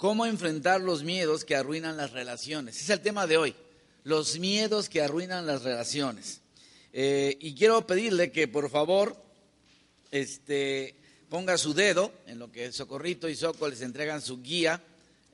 ¿Cómo enfrentar los miedos que arruinan las relaciones? Es el tema de hoy. Los miedos que arruinan las relaciones. Eh, y quiero pedirle que por favor este, ponga su dedo en lo que Socorrito y Soco les entregan su guía.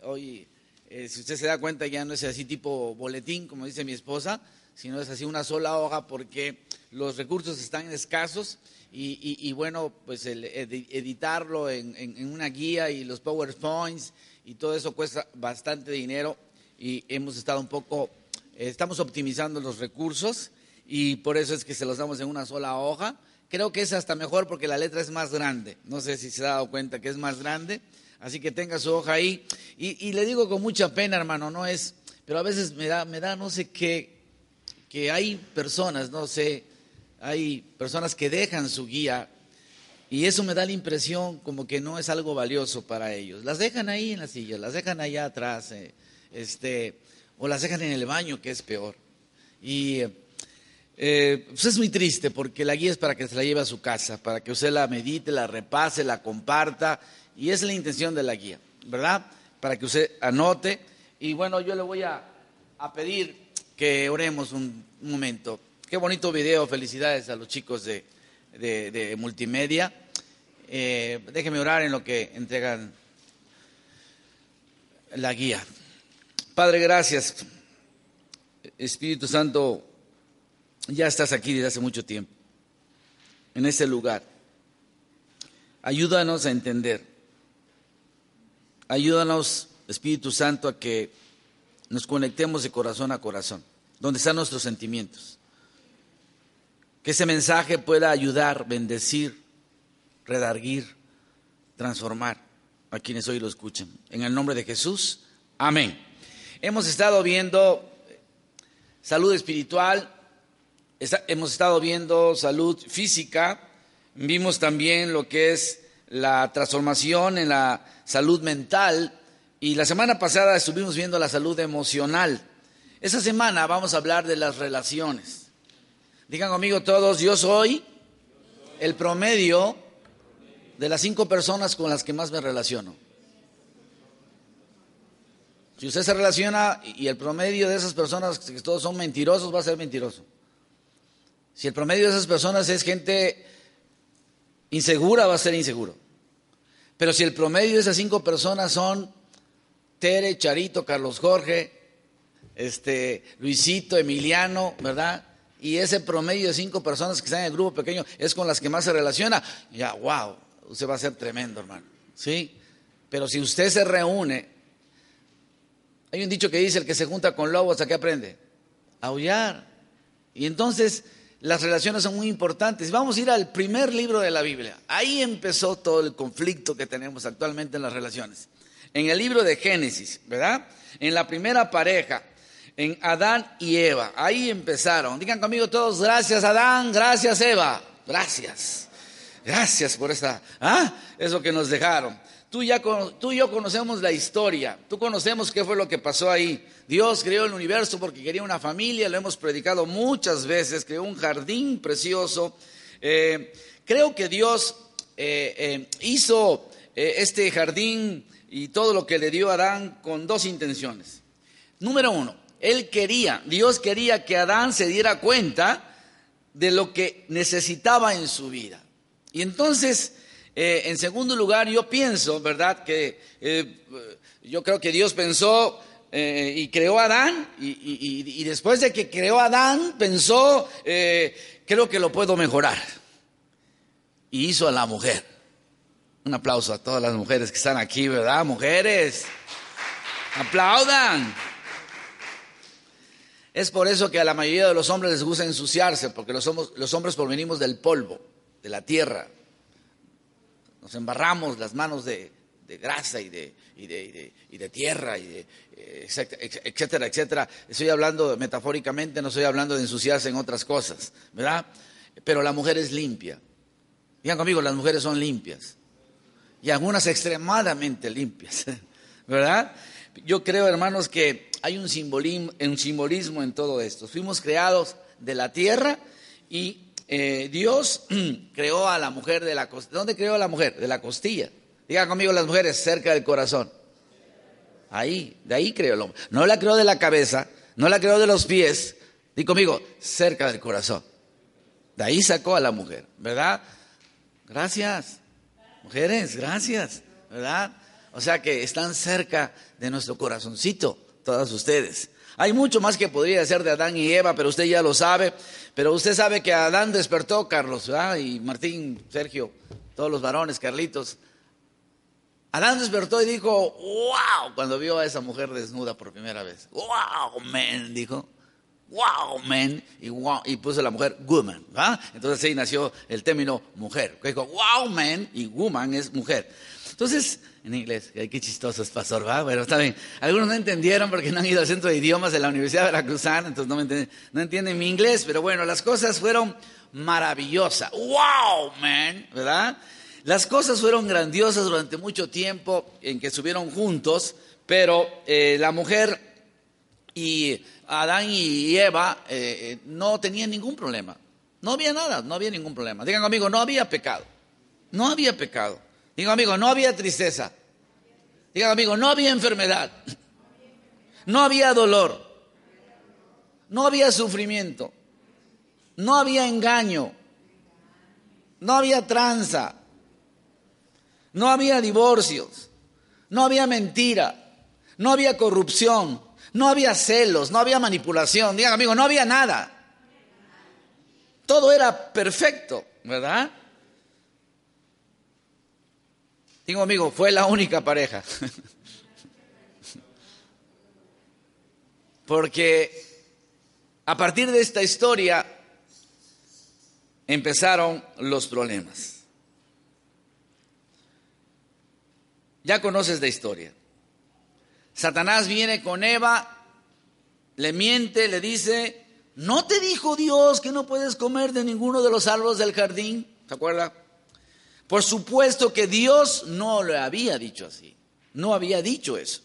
Hoy, eh, si usted se da cuenta, ya no es así tipo boletín, como dice mi esposa, sino es así una sola hoja porque los recursos están escasos y, bueno, pues editarlo en, en, una guía y los PowerPoints y todo eso cuesta bastante dinero y hemos estado un poco, eh, estamos optimizando los recursos y por eso es que se los damos en una sola hoja. Creo que es hasta mejor porque la letra es más grande. No sé si se ha dado cuenta que es más grande. Así que tenga su hoja ahí. Y, le digo con mucha pena, hermano, no es, pero a veces me da, me da no sé qué, que hay personas, no sé, hay personas que dejan su guía y eso me da la impresión como que no es algo valioso para ellos. Las dejan ahí en la silla, las dejan allá atrás, eh, este, o las dejan en el baño, que es peor. Y eh, pues es muy triste porque la guía es para que se la lleve a su casa, para que usted la medite, la repase, la comparta, y es la intención de la guía, ¿verdad? Para que usted anote. Y bueno, yo le voy a, pedir que oremos un momento. Qué bonito video, felicidades a los chicos de de, multimedia. Eh, déjeme orar en lo que entregan la guía. Padre, gracias. Espíritu Santo, ya estás aquí desde hace mucho tiempo, en ese lugar. Ayúdanos a entender. Ayúdanos, Espíritu Santo, a que nos conectemos de corazón a corazón, donde están nuestros sentimientos que ese mensaje pueda ayudar, bendecir, redarguir, transformar a quienes hoy lo escuchen. En el nombre de Jesús, amén. Hemos estado viendo salud espiritual, hemos estado viendo salud física, vimos también lo que es la transformación en la salud mental y la semana pasada estuvimos viendo la salud emocional. Esta semana vamos a hablar de las relaciones. Digan conmigo todos, yo soy el promedio de las cinco personas con las que más me relaciono. Si usted se relaciona y el promedio de esas personas, que todos son mentirosos, va a ser mentiroso. Si el promedio de esas personas es gente insegura, va a ser inseguro. Pero si el promedio de esas cinco personas son Tere, Charito, Carlos Jorge, este, Luisito, Emiliano, ¿verdad? Y ese promedio de cinco personas que están en el grupo pequeño es con las que más se relaciona, ya, wow, usted va a ser tremendo, hermano. ¿Sí? Pero si usted se reúne, hay un dicho que dice, el que se junta con lobos, ¿a qué aprende? A aullar. Y entonces las relaciones son muy importantes. Vamos a ir al primer libro de la Biblia. Ahí empezó todo el conflicto que tenemos actualmente en las relaciones. En el libro de Génesis, ¿verdad? En la primera pareja, en Adán y Eva. Ahí empezaron. Digan conmigo todos, gracias Adán, gracias Eva. Gracias. Gracias por esta, ¿ah? Eso que nos dejaron. Tú, ya, tú y yo conocemos la historia, tú conocemos qué fue lo que pasó ahí. Dios creó el universo porque quería una familia, lo hemos predicado muchas veces, creó un jardín precioso. Eh, creo que Dios eh, eh, hizo este jardín y todo lo que le dio a Adán con dos intenciones. Número uno, él quería, Dios quería que Adán se diera cuenta de lo que necesitaba en su vida. Y entonces, eh, en segundo lugar, yo pienso, ¿verdad? Que eh, yo creo que Dios pensó eh, y creó a Adán, y, después de que creó a Adán, pensó, creo que lo puedo mejorar. Y hizo a la mujer. Un aplauso a todas las mujeres que están aquí, ¿verdad? Mujeres, aplaudan. Es por eso que a la mayoría de los hombres les gusta ensuciarse, porque los, los hombres provenimos del polvo, de la tierra. Nos embarramos las manos de, grasa y de, tierra, etcétera, etcétera. Estoy hablando metafóricamente, no estoy hablando de ensuciarse en otras cosas, ¿verdad? Pero la mujer es limpia. Digan conmigo, las mujeres son limpias. Y algunas extremadamente limpias, ¿verdad? Yo creo, hermanos, que hay un simbolismo, en todo esto. Fuimos creados de la tierra y eh, Dios creó a la mujer de la costilla. ¿Dónde creó a la mujer? De la costilla. Digan conmigo las mujeres, cerca del corazón. Ahí, de ahí creó el hombre. No la creó de la cabeza, no la creó de los pies. Diga conmigo, cerca del corazón. De ahí sacó a la mujer, ¿verdad? Gracias. Mujeres, gracias, ¿verdad? O sea que están cerca de nuestro corazoncito, todas ustedes. Hay mucho más que podría ser de Adán y Eva, pero usted ya lo sabe. Pero usted sabe que Adán despertó, Carlos, ¿verdad? Y Martín, Sergio, todos los varones, Carlitos. Adán despertó y dijo, wow, cuando vio a esa mujer desnuda por primera vez. Wow, man, dijo. Wow, man. Y, wow, y puso la mujer woman. ¿verdad? Entonces ahí nació el término mujer. Dijo, wow, man. Y woman es mujer. Entonces, en inglés, qué chistoso es pastor, ¿va? Pero está bien. Algunos no entendieron porque no han ido al centro de idiomas de la Universidad de Veracruzana, entonces no, entienden, no entienden mi inglés, pero bueno, las cosas fueron maravillosas. ¡Wow, man! ¿Verdad? Las cosas fueron grandiosas durante mucho tiempo en que estuvieron juntos, pero eh, la mujer y Adán y Eva eh, eh, no tenían ningún problema. No había nada, no había ningún problema. Digan conmigo, no había pecado. No había pecado. Digo, amigo, no había tristeza. Diga, amigo, no había enfermedad. No había dolor. No había sufrimiento. No había engaño. No había tranza. No había divorcios. No había mentira. No había corrupción. No había celos. No había manipulación. Digan, amigo, no había nada. Todo era perfecto, ¿verdad? Digo, amigo, fue la única pareja. Porque a partir de esta historia empezaron los problemas. Ya conoces la historia. Satanás viene con Eva, le miente, le dice, ¿no te dijo Dios que no puedes comer de ninguno de los árboles del jardín? ¿Se acuerda? Por supuesto que Dios no le había dicho así, no había dicho eso.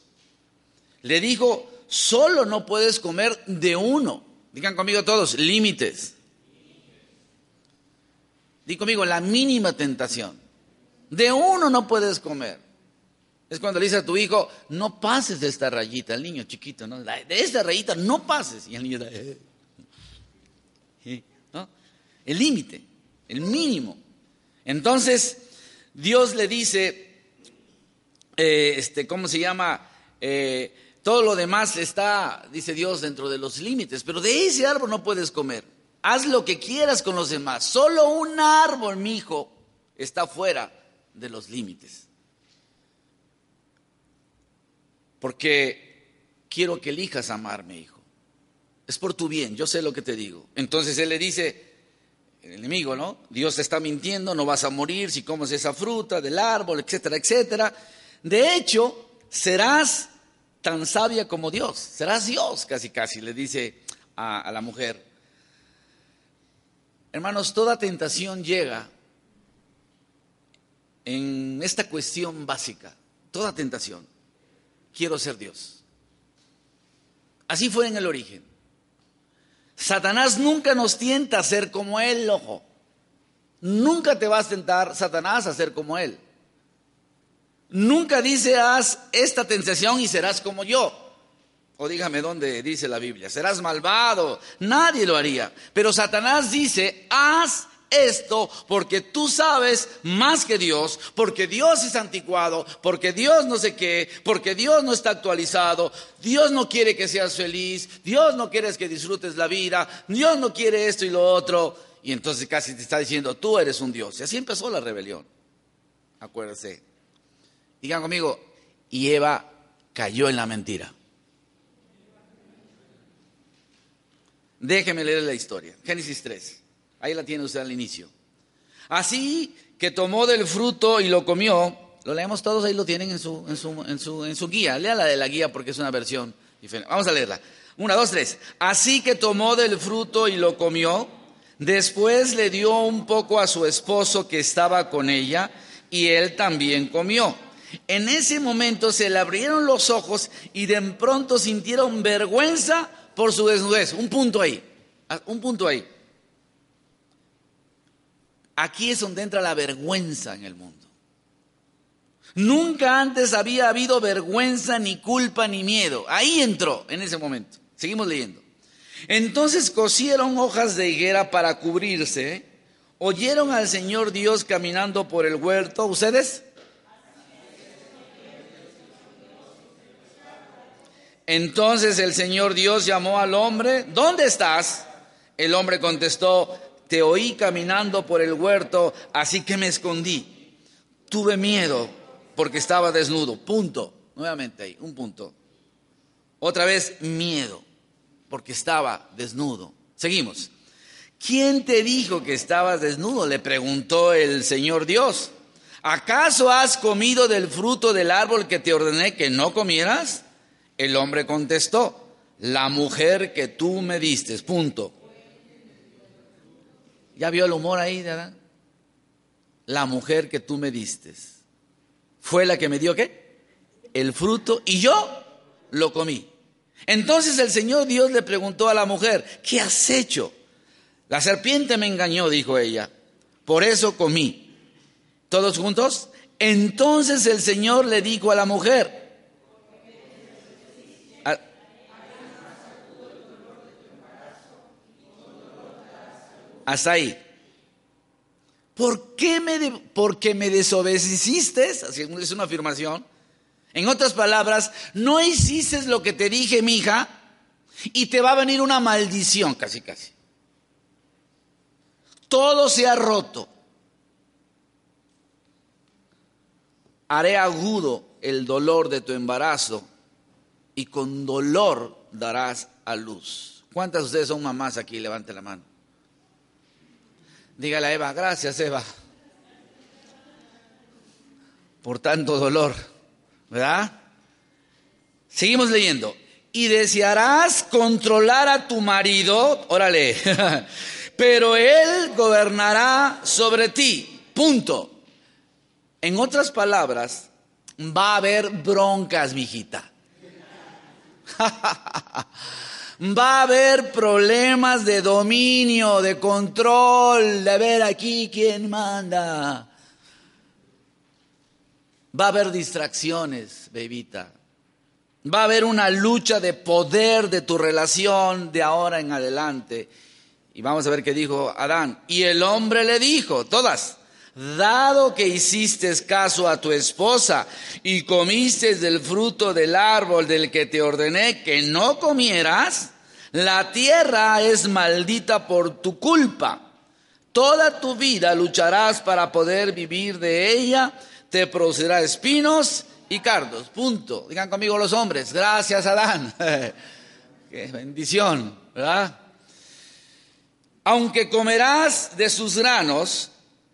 Le dijo, solo no puedes comer de uno. Digan conmigo todos, límites. Digan conmigo, la mínima tentación. De uno no puedes comer. Es cuando le dice a tu hijo, no pases de esta rayita, el niño chiquito, ¿no? De esta rayita no pases. Y el niño da, eh". ¿no? El límite, el mínimo. Entonces, Dios le dice, eh, este, ¿cómo se llama? Eh, todo lo demás está, dice Dios, dentro de los límites, pero de ese árbol no puedes comer. Haz lo que quieras con los demás. Solo un árbol, mi hijo, está fuera de los límites. Porque quiero que elijas amarme, hijo. Es por tu bien, yo sé lo que te digo. Entonces él le dice, el enemigo, ¿no? Dios te está mintiendo, no vas a morir si comes esa fruta del árbol, etcétera, etcétera. De hecho, serás tan sabia como Dios, serás Dios, casi casi, le dice a, la mujer. Hermanos, toda tentación llega en esta cuestión básica, toda tentación. Quiero ser Dios. Así fue en el origen. Satanás nunca nos tienta a ser como él, ojo. Nunca te va a tentar Satanás a ser como él. Nunca dice, haz esta tentación y serás como yo. O dígame dónde dice la Biblia, serás malvado. Nadie lo haría. Pero Satanás dice, haz esto porque tú sabes más que Dios, porque Dios es anticuado, porque Dios no sé qué, porque Dios no está actualizado, Dios no quiere que seas feliz, Dios no quiere que disfrutes la vida, Dios no quiere esto y lo otro. Y entonces casi te está diciendo, tú eres un Dios. Y así empezó la rebelión. Acuérdense. Digan conmigo, y Eva cayó en la mentira. Déjeme leer la historia. Génesis 3. Ahí la tiene usted al inicio. Así que tomó del fruto y lo comió lo leemos todos, ahí lo tienen en su, en su, en su, en su guía. Lea la de la guía porque es una versión diferente. Vamos a leerla. Una, dos, tres. Así que tomó del fruto y lo comió. Después le dio un poco a su esposo que estaba con ella y él también comió. En ese momento se le abrieron los ojos y de pronto sintieron vergüenza por su desnudez. Un punto ahí, ah, un punto ahí. Aquí es donde entra la vergüenza en el mundo. Nunca antes había habido vergüenza, ni culpa, ni miedo. Ahí entró en ese momento. Seguimos leyendo. Entonces cosieron hojas de higuera para cubrirse. Oyeron al Señor Dios caminando por el huerto. ¿Ustedes? Entonces el Señor Dios llamó al hombre, ¿dónde estás? El hombre contestó, te oí caminando por el huerto, así que me escondí. Tuve miedo porque estaba desnudo. Punto. Nuevamente ahí, un punto. Otra vez, miedo porque estaba desnudo. Seguimos. ¿Quién te dijo que estabas desnudo? Le preguntó el Señor Dios. ¿Acaso has comido del fruto del árbol que te ordené que no comieras? El hombre contestó, la mujer que tú me diste, punto. ¿Ya vio el humor ahí, verdad? La mujer que tú me diste. Fue la que me dio qué? El fruto y yo lo comí. Entonces el Señor Dios le preguntó a la mujer, ¿qué has hecho? La serpiente me engañó, dijo ella. Por eso comí. ¿Todos juntos? Entonces el Señor le dijo a la mujer, Hasta ahí. ¿Por qué me, porque me desobedeciste? Así es una afirmación. En otras palabras, no hiciste lo que te dije, mi hija, y te va a venir una maldición, casi, casi. Todo se ha roto. Haré agudo el dolor de tu embarazo y con dolor darás a luz. ¿Cuántas de ustedes son mamás aquí? Levante la mano. Dígale a Eva, gracias Eva, por tanto dolor, ¿verdad? Seguimos leyendo. Y desearás controlar a tu marido, órale, pero él gobernará sobre ti, punto. En otras palabras, va a haber broncas, mijita. Va a haber problemas de dominio, de control, de ver aquí quién manda. Va a haber distracciones, bebita. Va a haber una lucha de poder de tu relación de ahora en adelante. Y vamos a ver qué dijo Adán. Y el hombre le dijo, todas, dado que hiciste caso a tu esposa y comiste del fruto del árbol del que te ordené que no comieras, la tierra es maldita por tu culpa. Toda tu vida lucharás para poder vivir de ella, te producirá espinos y cardos. Punto. Digan conmigo los hombres, gracias Adán. Qué bendición, ¿verdad? Aunque comerás de sus granos,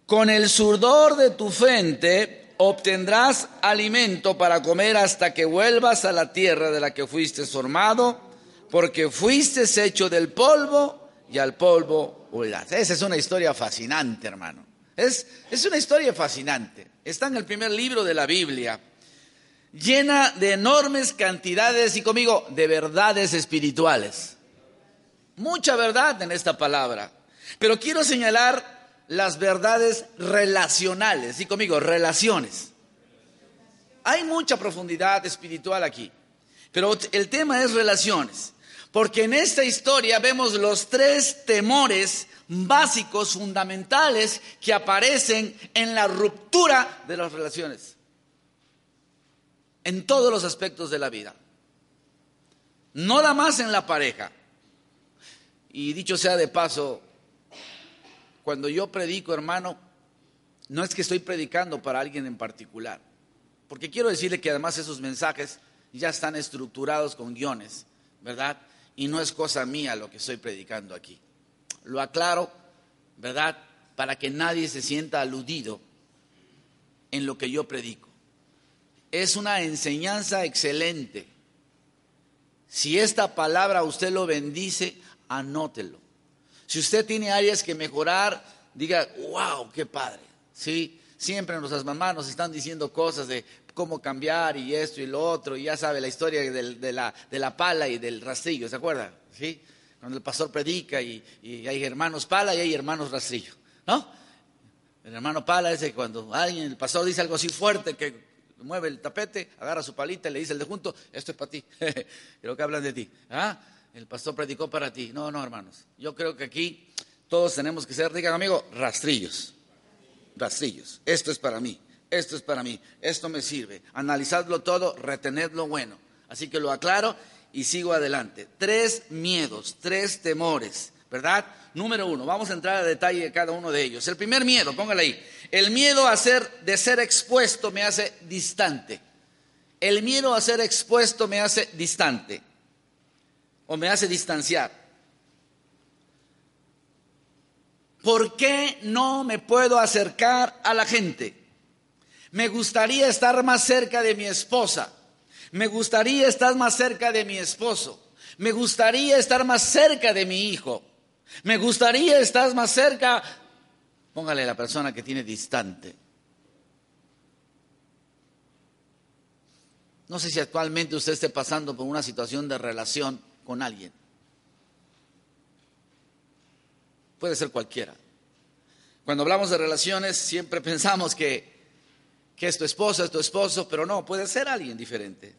con el sudor de tu frente obtendrás alimento para comer hasta que vuelvas a la tierra de la que fuiste formado, porque fuiste hecho del polvo y al polvo volverás. Esa es una historia fascinante, hermano. Es, es una historia fascinante. Está en el primer libro de la Biblia, llena de enormes cantidades y conmigo de verdades espirituales. Mucha verdad en esta palabra. Pero quiero señalar las verdades relacionales. Y conmigo, relaciones. Hay mucha profundidad espiritual aquí, pero el tema es relaciones. Porque en esta historia vemos los tres temores básicos, fundamentales, que aparecen en la ruptura de las relaciones. En todos los aspectos de la vida. No da más en la pareja. Y dicho sea de paso, cuando yo predico, hermano, no es que estoy predicando para alguien en particular, porque quiero decirle que además esos mensajes ya están estructurados con guiones, ¿verdad? Y no es cosa mía lo que estoy predicando aquí. Lo aclaro, ¿verdad? Para que nadie se sienta aludido en lo que yo predico. es una enseñanza excelente. Si esta palabra usted lo bendice, anótelo. Si usted tiene áreas que mejorar, diga, wow, qué padre. ¿Sí? Siempre nuestras mamás nos están diciendo cosas de cómo cambiar y esto y lo otro, y ya sabe la historia de, la, de la pala y del rastrillo, ¿se acuerda? ¿Sí? Cuando el pastor predica y, hay hermanos pala y hay hermanos rastrillo, ¿no? El hermano pala es que cuando alguien, el pastor dice algo así fuerte que mueve el tapete, agarra su palita y le dice el de junto, esto es para ti, creo que hablan de ti. ¿Ah? El pastor predicó para ti. No, no, hermanos. Yo creo que aquí todos tenemos que ser, digan amigo, rastrillos. Rastrillos. Esto es para mí esto es para mí, esto me sirve. Analizadlo todo, retened lo bueno. Así que lo aclaro y sigo adelante. Tres miedos, tres temores, ¿verdad? Número uno, vamos a entrar a detalle de cada uno de ellos. El primer miedo, póngale ahí. El miedo a ser, de ser expuesto me hace distante. El miedo a ser expuesto me hace distante o me hace distanciar. ¿Por qué no me puedo acercar a la gente? Me gustaría estar más cerca de mi esposa. Me gustaría estar más cerca de mi esposo. Me gustaría estar más cerca de mi hijo. Me gustaría estar más cerca. Póngale la persona que tiene distante. No sé si actualmente usted esté pasando por una situación de relación con alguien. Puede ser cualquiera. Cuando hablamos de relaciones siempre pensamos que que es tu esposa, es tu esposo, pero no, puede ser alguien diferente.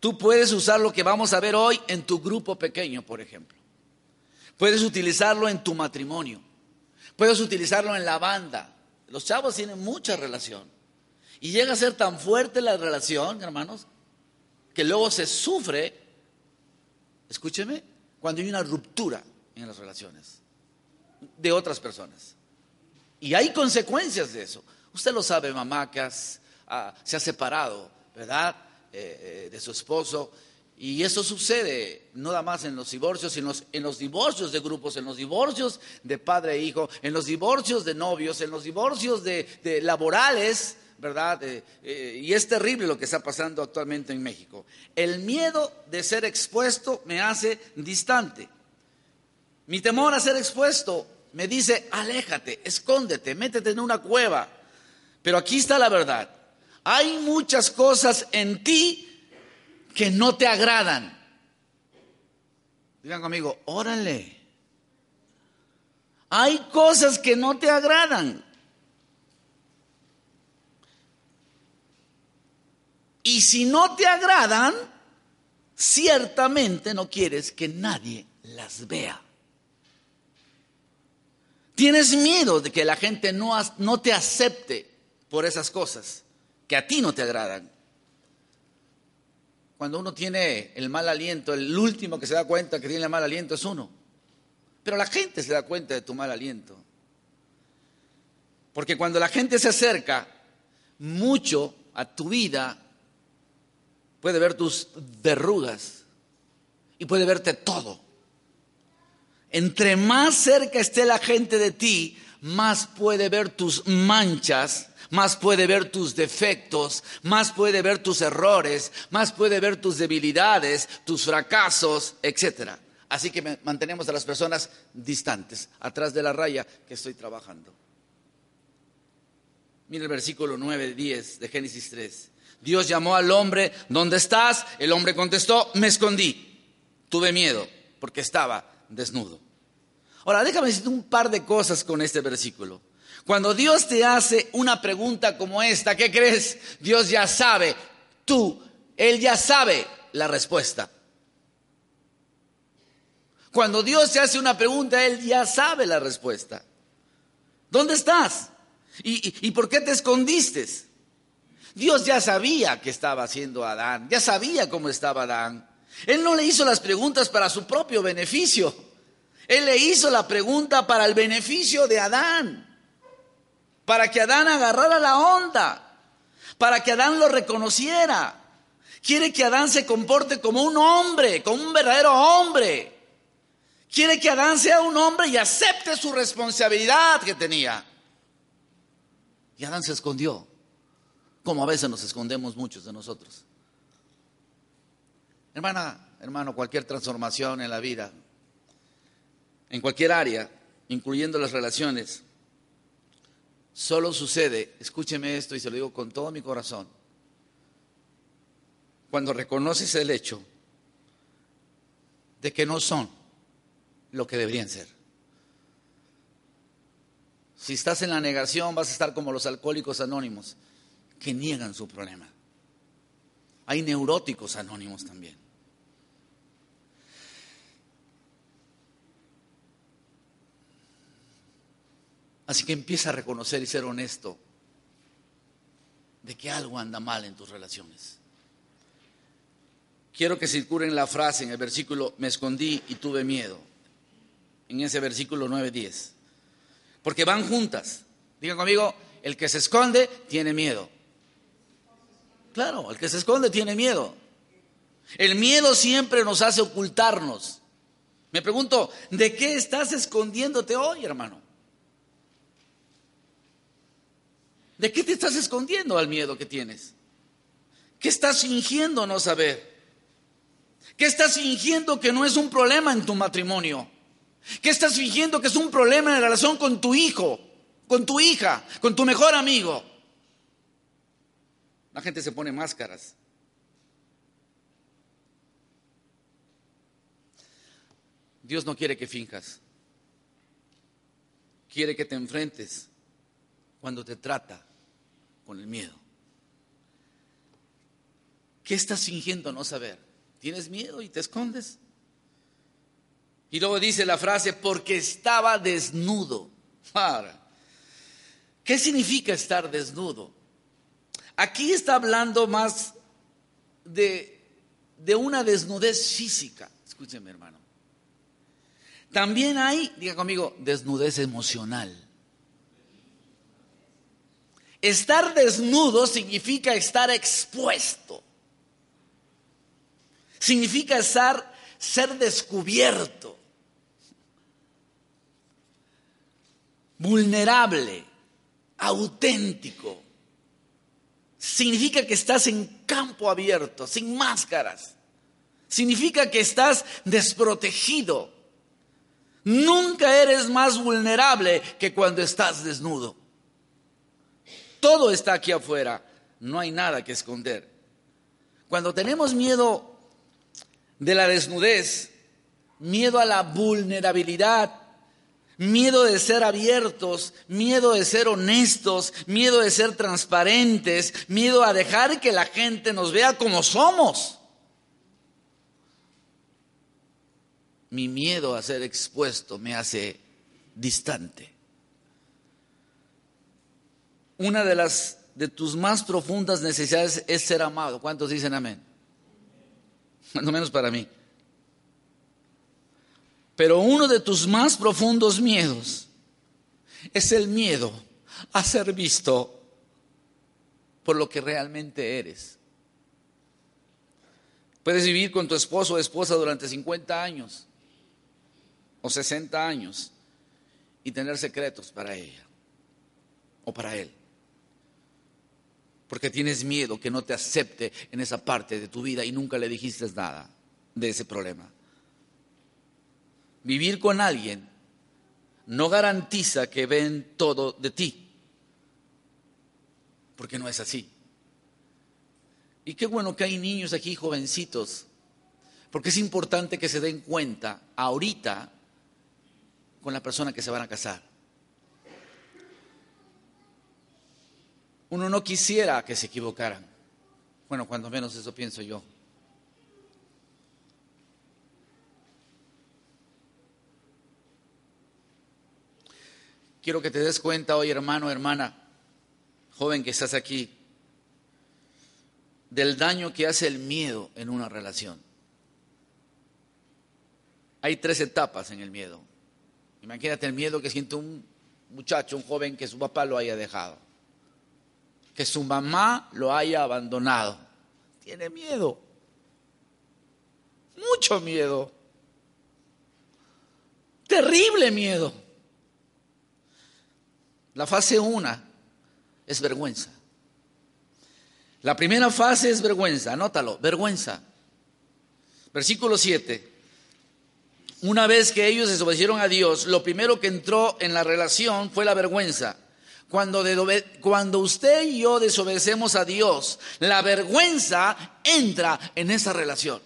Tú puedes usar lo que vamos a ver hoy en tu grupo pequeño, por ejemplo. Puedes utilizarlo en tu matrimonio. Puedes utilizarlo en la banda. Los chavos tienen mucha relación. Y llega a ser tan fuerte la relación, hermanos, que luego se sufre, escúcheme, cuando hay una ruptura en las relaciones de otras personas. Y hay consecuencias de eso. Usted lo sabe, mamá, ah, se ha separado, ¿verdad? Eh, eh, de su esposo. Y eso sucede no nada más en los divorcios, sino en los divorcios de grupos, en los divorcios de padre e hijo, en los divorcios de novios, en los divorcios de, laborales, ¿verdad? Eh, y es terrible lo que está pasando actualmente en México. El miedo de ser expuesto me hace distante. Mi temor a ser expuesto me dice, aléjate, escóndete, métete en una cueva. Pero aquí está la verdad. Hay muchas cosas en ti que no te agradan. Digan conmigo, órale. Hay cosas que no te agradan. Y si no te agradan, ciertamente no quieres que nadie las vea. Tienes miedo de que la gente no, no te acepte por esas cosas que a ti no te agradan. Cuando uno tiene el mal aliento, el último que se da cuenta que tiene el mal aliento es uno. Pero la gente se da cuenta de tu mal aliento. Porque cuando la gente se acerca mucho a tu vida, puede ver tus verrugas y puede verte todo. Entre más cerca esté la gente de ti, más puede ver tus manchas más puede ver tus defectos, más puede ver tus errores, más puede ver tus debilidades, tus fracasos, etc. Así que mantenemos a las personas distantes, atrás de la raya que estoy trabajando. Mira el versículo 9, 10 de Génesis 3. Dios llamó al hombre, ¿dónde estás? El hombre contestó, me escondí. Tuve miedo porque estaba desnudo. Ahora, déjame decirte un par de cosas con este versículo. Cuando Dios te hace una pregunta como esta, ¿qué crees? Dios ya sabe, tú, Él ya sabe la respuesta. Cuando Dios te hace una pregunta, Él ya sabe la respuesta. ¿Dónde estás? ¿Y, por qué te escondiste? Dios ya sabía que estaba haciendo Adán, ya sabía cómo estaba Adán. Él no le hizo las preguntas para su propio beneficio. Él le hizo la pregunta para el beneficio de Adán para que Adán agarrara la onda, para que Adán lo reconociera. Quiere que Adán se comporte como un hombre, como un verdadero hombre. Quiere que Adán sea un hombre y acepte su responsabilidad que tenía. Y Adán se escondió como a veces nos escondemos muchos de nosotros. Hermana, hermano, cualquier transformación en la vida, en cualquier área, incluyendo las relaciones, solo sucede, escúcheme esto y se lo digo con todo mi corazón, cuando reconoces el hecho de que no son lo que deberían ser. Si estás en la negación vas a estar como los alcohólicos anónimos que niegan su problema. Hay neuróticos anónimos también. Así que empieza a reconocer y ser honesto de que algo anda mal en tus relaciones. Quiero que circulen la frase en el versículo, me escondí y tuve miedo, en ese versículo 9-10. Porque van juntas. Digan conmigo, el que se esconde tiene miedo. Claro, el que se esconde tiene miedo. El miedo siempre nos hace ocultarnos. Me pregunto, ¿de qué estás escondiéndote hoy, hermano? ¿De qué te estás escondiendo al miedo que tienes? ¿Qué estás fingiendo no saber? ¿Qué estás fingiendo que no es un problema en tu matrimonio? ¿Qué estás fingiendo que es un problema en la relación con tu hijo, con tu hija, con tu mejor amigo? La gente se pone máscaras. Dios no quiere que finjas. Quiere que te enfrentes cuando te trata con el miedo. ¿Qué estás fingiendo no saber? ¿Tienes miedo y te escondes? Y luego dice la frase, porque estaba desnudo. ¿Qué significa estar desnudo? Aquí está hablando más de, de una desnudez física. Escúcheme, hermano. También hay, diga conmigo, desnudez emocional. Estar desnudo significa estar expuesto. Significa estar, ser descubierto. Vulnerable, auténtico. Significa que estás en campo abierto, sin máscaras. Significa que estás desprotegido. Nunca eres más vulnerable que cuando estás desnudo. Todo está aquí afuera, no hay nada que esconder. Cuando tenemos miedo de la desnudez, miedo a la vulnerabilidad, miedo de ser abiertos, miedo de ser honestos, miedo de ser transparentes, miedo a dejar que la gente nos vea como somos. Mi miedo a ser expuesto me hace distante una de las de tus más profundas necesidades es ser amado. ¿Cuántos dicen amén? No menos para mí. Pero uno de tus más profundos miedos es el miedo a ser visto por lo que realmente eres. Puedes vivir con tu esposo o esposa durante 50 años o 60 años y tener secretos para ella o para él porque tienes miedo que no te acepte en esa parte de tu vida y nunca le dijiste nada de ese problema. Vivir con alguien no garantiza que ven todo de ti, porque no es así. Y qué bueno que hay niños aquí, jovencitos, porque es importante que se den cuenta ahorita con la persona que se van a casar. Uno no quisiera que se equivocaran. Bueno, cuando menos eso pienso yo. Quiero que te des cuenta hoy, hermano, hermana, joven que estás aquí, del daño que hace el miedo en una relación. Hay tres etapas en el miedo. Imagínate el miedo que siente un muchacho, un joven que su papá lo haya dejado que su mamá lo haya abandonado. Tiene miedo, mucho miedo, terrible miedo. La fase una es vergüenza. La primera fase es vergüenza, anótalo, vergüenza. Versículo 7. Una vez que ellos desobedecieron a Dios, lo primero que entró en la relación fue la vergüenza. Cuando, cuando, usted y yo desobedecemos a Dios, la vergüenza entra en esa relación.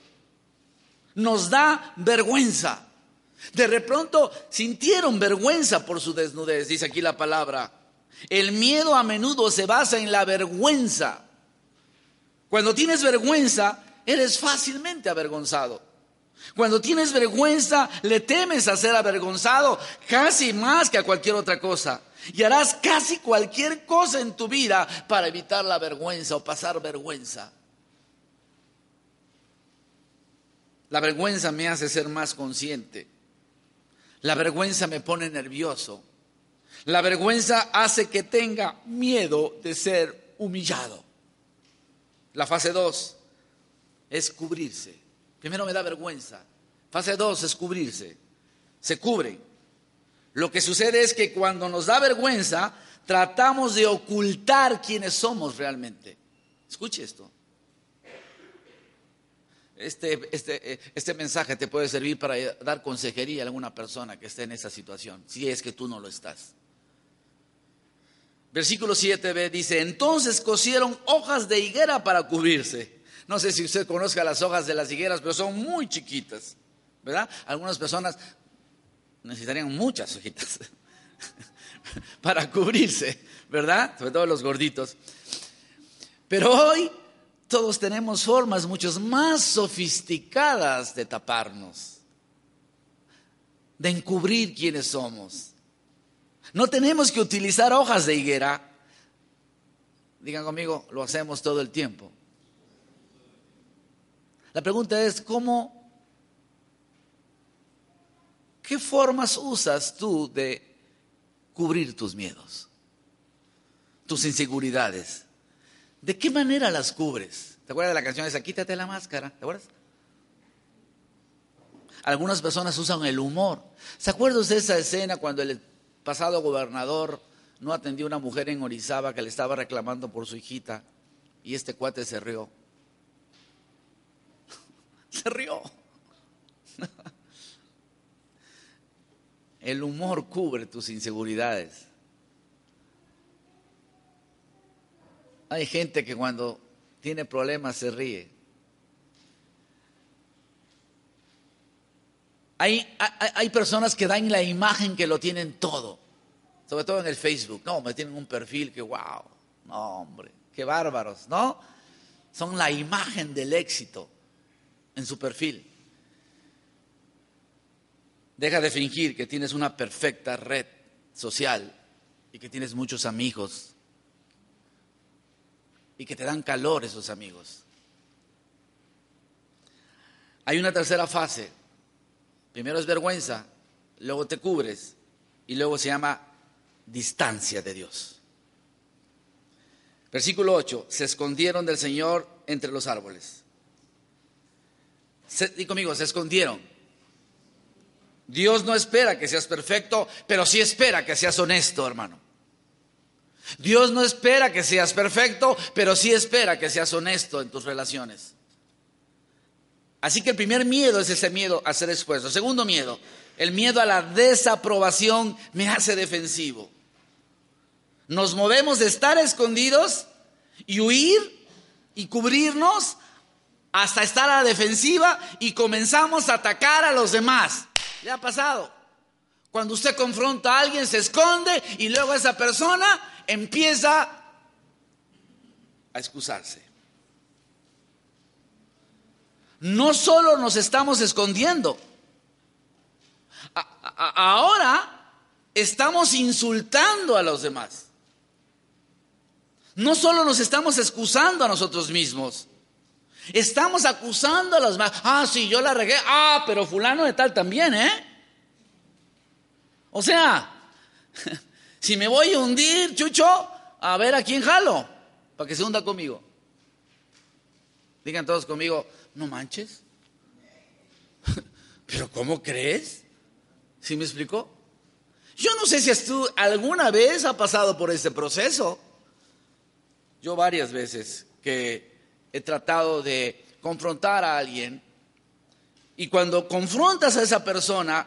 Nos da vergüenza. De pronto sintieron vergüenza por su desnudez, dice aquí la palabra. El miedo a menudo se basa en la vergüenza. Cuando tienes vergüenza, eres fácilmente avergonzado. Cuando tienes vergüenza, le temes a ser avergonzado casi más que a cualquier otra cosa. Y harás casi cualquier cosa en tu vida para evitar la vergüenza o pasar vergüenza. La vergüenza me hace ser más consciente. La vergüenza me pone nervioso. La vergüenza hace que tenga miedo de ser humillado. La fase 2 es cubrirse. Primero me da vergüenza. Fase 2 es cubrirse. Se cubre. Lo que sucede es que cuando nos da vergüenza, tratamos de ocultar quiénes somos realmente. Escuche esto. Este, este, este, mensaje te puede servir para dar consejería a alguna persona que esté en esa situación, si es que tú no lo estás. Versículo 7b dice, entonces cosieron hojas de higuera para cubrirse. No sé si usted conozca las hojas de las higueras, pero son muy chiquitas, ¿verdad? Algunas personas necesitarían muchas hojitas para cubrirse, ¿verdad? Sobre todo los gorditos. Pero hoy todos tenemos formas mucho más sofisticadas de taparnos, de encubrir quiénes somos. No tenemos que utilizar hojas de higuera. Digan conmigo, lo hacemos todo el tiempo. La pregunta es, ¿cómo, qué formas usas tú de cubrir tus miedos, tus inseguridades? ¿De qué manera las cubres? ¿Te acuerdas de la canción esa? Quítate la máscara, ¿te acuerdas? Algunas personas usan el humor. ¿Se acuerda usted de esa escena cuando el pasado gobernador no atendió a una mujer en Orizaba que le estaba reclamando por su hijita y este cuate se rió. se rió. El humor cubre tus inseguridades. Hay gente que cuando tiene problemas se ríe. Hay, hay, personas que dan la imagen que lo tienen todo, sobre todo en el Facebook. No, me tienen un perfil que, wow, no, hombre, qué bárbaros, ¿no? Son la imagen del éxito en su perfil. Deja de fingir que tienes una perfecta red social y que tienes muchos amigos y que te dan calor esos amigos. Hay una tercera fase Primero es vergüenza, luego te cubres y luego se llama distancia de Dios. Versículo 8, se escondieron del Señor entre los árboles. Se, conmigo, se escondieron. Dios no espera que seas perfecto, pero sí espera que seas honesto, hermano. Dios no espera que seas perfecto, pero sí espera que seas honesto en tus relaciones. Así que el primer miedo es ese miedo a ser expuesto. Segundo miedo, el miedo a la desaprobación me hace defensivo. Nos movemos de estar escondidos y huir y cubrirnos hasta estar a la defensiva y comenzamos a atacar a los demás. ¿Le ha pasado? Cuando usted confronta a alguien, se esconde y luego esa persona empieza a excusarse no solo nos estamos escondiendo, ahora estamos insultando a los demás. No solo nos estamos excusando a nosotros mismos, estamos acusando a los demás. Ah, sí, yo la regué. Ah, pero fulano de tal también, ¿eh? O sea, si me voy a hundir, Chucho, a ver a quién jalo, para que se hunda conmigo. Digan todos conmigo, no manches. Pero ¿cómo crees? ¿Sí me explicó? Yo no sé si tú alguna vez ha pasado por este proceso. Yo varias veces que he tratado de confrontar a alguien y cuando confrontas a esa persona,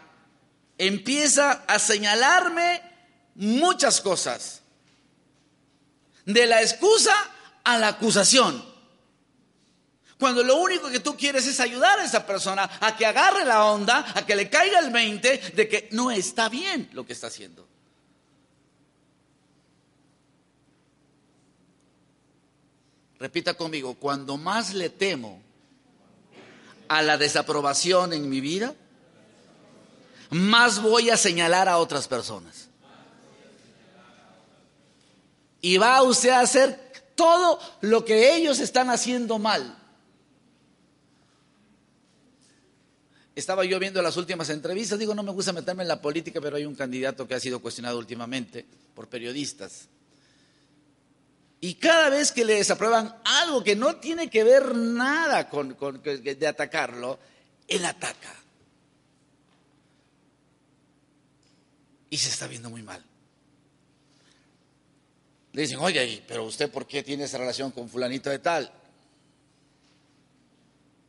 empieza a señalarme muchas cosas. De la excusa a la acusación. Cuando lo único que tú quieres es ayudar a esa persona a que agarre la onda, a que le caiga el 20 de que no está bien lo que está haciendo. Repita conmigo, cuando más le temo a la desaprobación en mi vida, más voy a señalar a otras personas. Y va usted a hacer todo lo que ellos están haciendo mal. Estaba yo viendo las últimas entrevistas, digo, no me gusta meterme en la política, pero hay un candidato que ha sido cuestionado últimamente por periodistas. Y cada vez que le desaprueban algo que no tiene que ver nada con, de atacarlo, él ataca. Y se está viendo muy mal. Le dicen, oye, pero usted por qué tiene esa relación con fulanito de tal?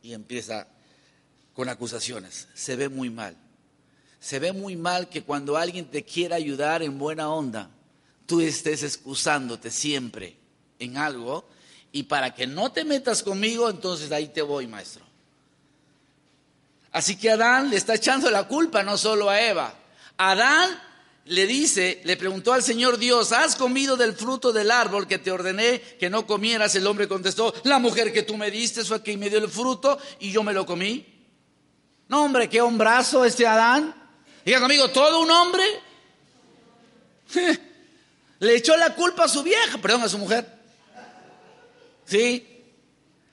Y empieza con acusaciones. Se ve muy mal. Se ve muy mal que cuando alguien te quiera ayudar en buena onda, tú estés excusándote siempre en algo y para que no te metas conmigo, entonces ahí te voy, maestro. Así que Adán le está echando la culpa no solo a Eva. Adán le dice, le preguntó al Señor Dios, ¿has comido del fruto del árbol que te ordené que no comieras? El hombre contestó, la mujer que tú me diste fue quien me dio el fruto y yo me lo comí. No, hombre, qué hombrazo este Adán. Diga conmigo, todo un hombre. le echó la culpa a su vieja, perdón, a su mujer. ¿Sí?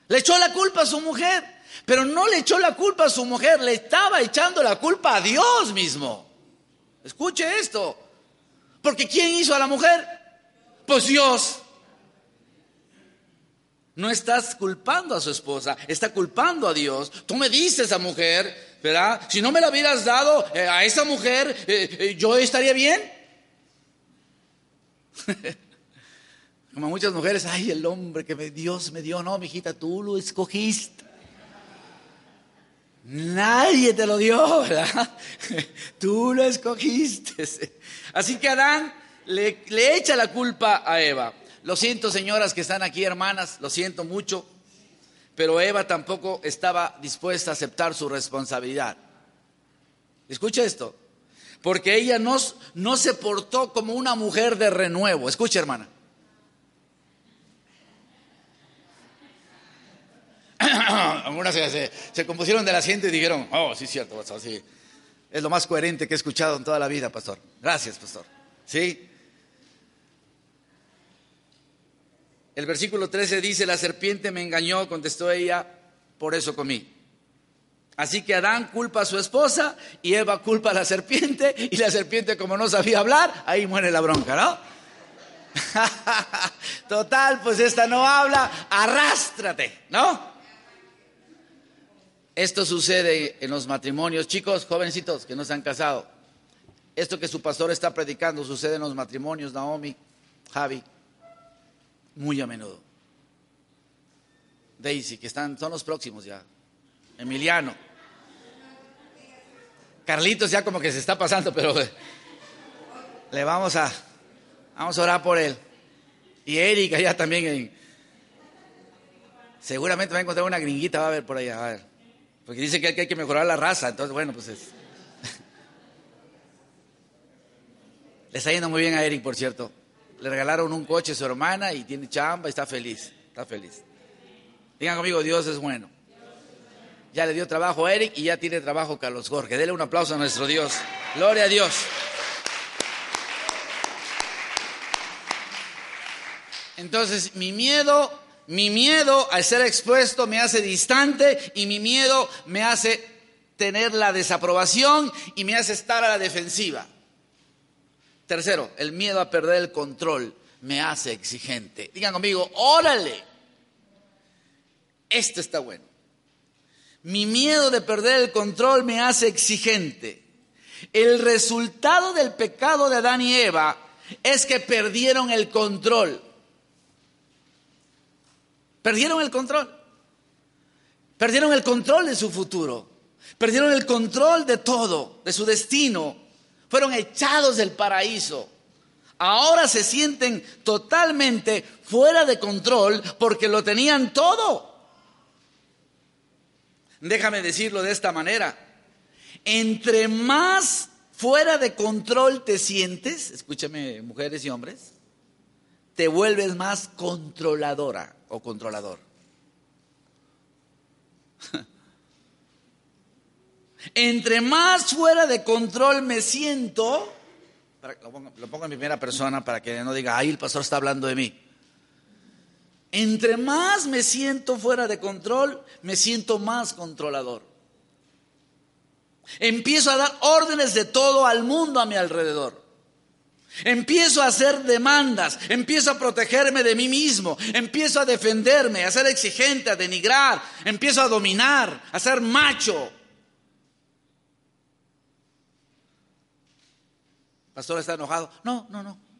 Le echó la culpa a su mujer, pero no le echó la culpa a su mujer, le estaba echando la culpa a Dios mismo. Escuche esto. Porque ¿quién hizo a la mujer? Pues Dios. No estás culpando a su esposa, está culpando a Dios. Tú me dices a mujer, ¿verdad? Si no me la hubieras dado eh, a esa mujer, eh, eh, yo estaría bien. Como muchas mujeres, ay, el hombre que Dios me dio, no, mijita, tú lo escogiste. Nadie te lo dio, ¿verdad? Tú lo escogiste. Así que Adán le, le, echa la culpa a Eva. Lo siento, señoras que están aquí, hermanas, lo siento mucho, pero Eva tampoco estaba dispuesta a aceptar su responsabilidad. Escucha esto, porque ella no, no se portó como una mujer de renuevo. Escucha, hermana. algunas se, compusieron del asiento y dijeron, oh, sí, cierto, pastor, sí. Es lo más coherente que he escuchado en toda la vida, pastor. Gracias, pastor. ¿Sí? El versículo 13 dice, la serpiente me engañó, contestó ella, por eso comí. Así que Adán culpa a su esposa y Eva culpa a la serpiente y la serpiente como no sabía hablar, ahí muere la bronca, ¿no? Total, pues esta no habla, arrástrate, ¿no? Esto sucede en los matrimonios. Chicos, jovencitos que no se han casado, esto que su pastor está predicando sucede en los matrimonios, Naomi, Javi, muy a menudo. Daisy, que están, son los próximos ya. Emiliano. Carlitos ya como que se está pasando, pero le vamos a, vamos a orar por él. Y Erika ya también. seguramente va a encontrar una gringuita, va a ver por allá. A ver. Porque dice que hay que mejorar la raza, entonces bueno, pues es. Le está yendo muy bien a Eric, por cierto. Le regalaron un coche a su hermana y tiene chamba y está feliz. Está feliz. Digan conmigo, Dios es bueno. Ya le dio trabajo a Eric y ya tiene trabajo Carlos Jorge. Dele un aplauso a nuestro Dios. Gloria a Dios. Entonces, mi miedo mi miedo al ser expuesto me hace distante y mi miedo me hace tener la desaprobación y me hace estar a la defensiva. Tercero, el miedo a perder el control me hace exigente. Digan conmigo, órale. Esto está bueno. Mi miedo de perder el control me hace exigente. El resultado del pecado de Adán y Eva es que perdieron el control. Perdieron el control. Perdieron el control de su futuro. Perdieron el control de todo, de su destino. Fueron echados del paraíso. Ahora se sienten totalmente fuera de control porque lo tenían todo. Déjame decirlo de esta manera. Entre más fuera de control te sientes, escúchame mujeres y hombres, te vuelves más controladora o controlador. Entre más fuera de control me siento, lo pongo, lo pongo en primera persona para que no diga, ay, el pastor está hablando de mí. Entre más me siento fuera de control, me siento más controlador. Empiezo a dar órdenes de todo al mundo a mi alrededor. Empiezo a hacer demandas, empiezo a protegerme de mí mismo, empiezo a defenderme, a ser exigente, a denigrar, empiezo a dominar, a ser macho. Pastor está enojado. No, no, no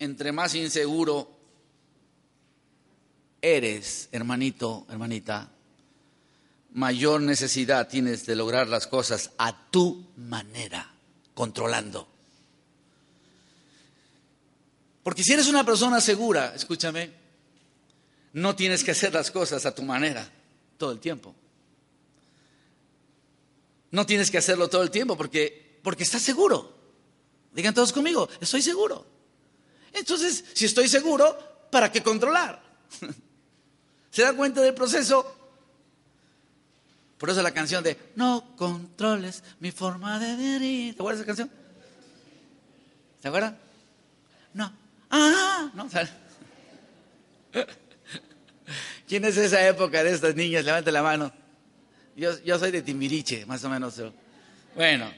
entre más inseguro eres, hermanito, hermanita, mayor necesidad tienes de lograr las cosas a tu manera, controlando. Porque si eres una persona segura, escúchame, no tienes que hacer las cosas a tu manera todo el tiempo. No tienes que hacerlo todo el tiempo porque, porque estás seguro. Digan todos conmigo, estoy seguro. Entonces, si estoy seguro, ¿para qué controlar? ¿Se da cuenta del proceso? Por eso la canción de No controles mi forma de vivir. ¿Te acuerdas esa canción? ¿Se acuerdan? No. Ah, no. ¿Quién es esa época de estas niñas? Levante la mano. Yo, yo soy de Timbiriche, más o menos. Bueno.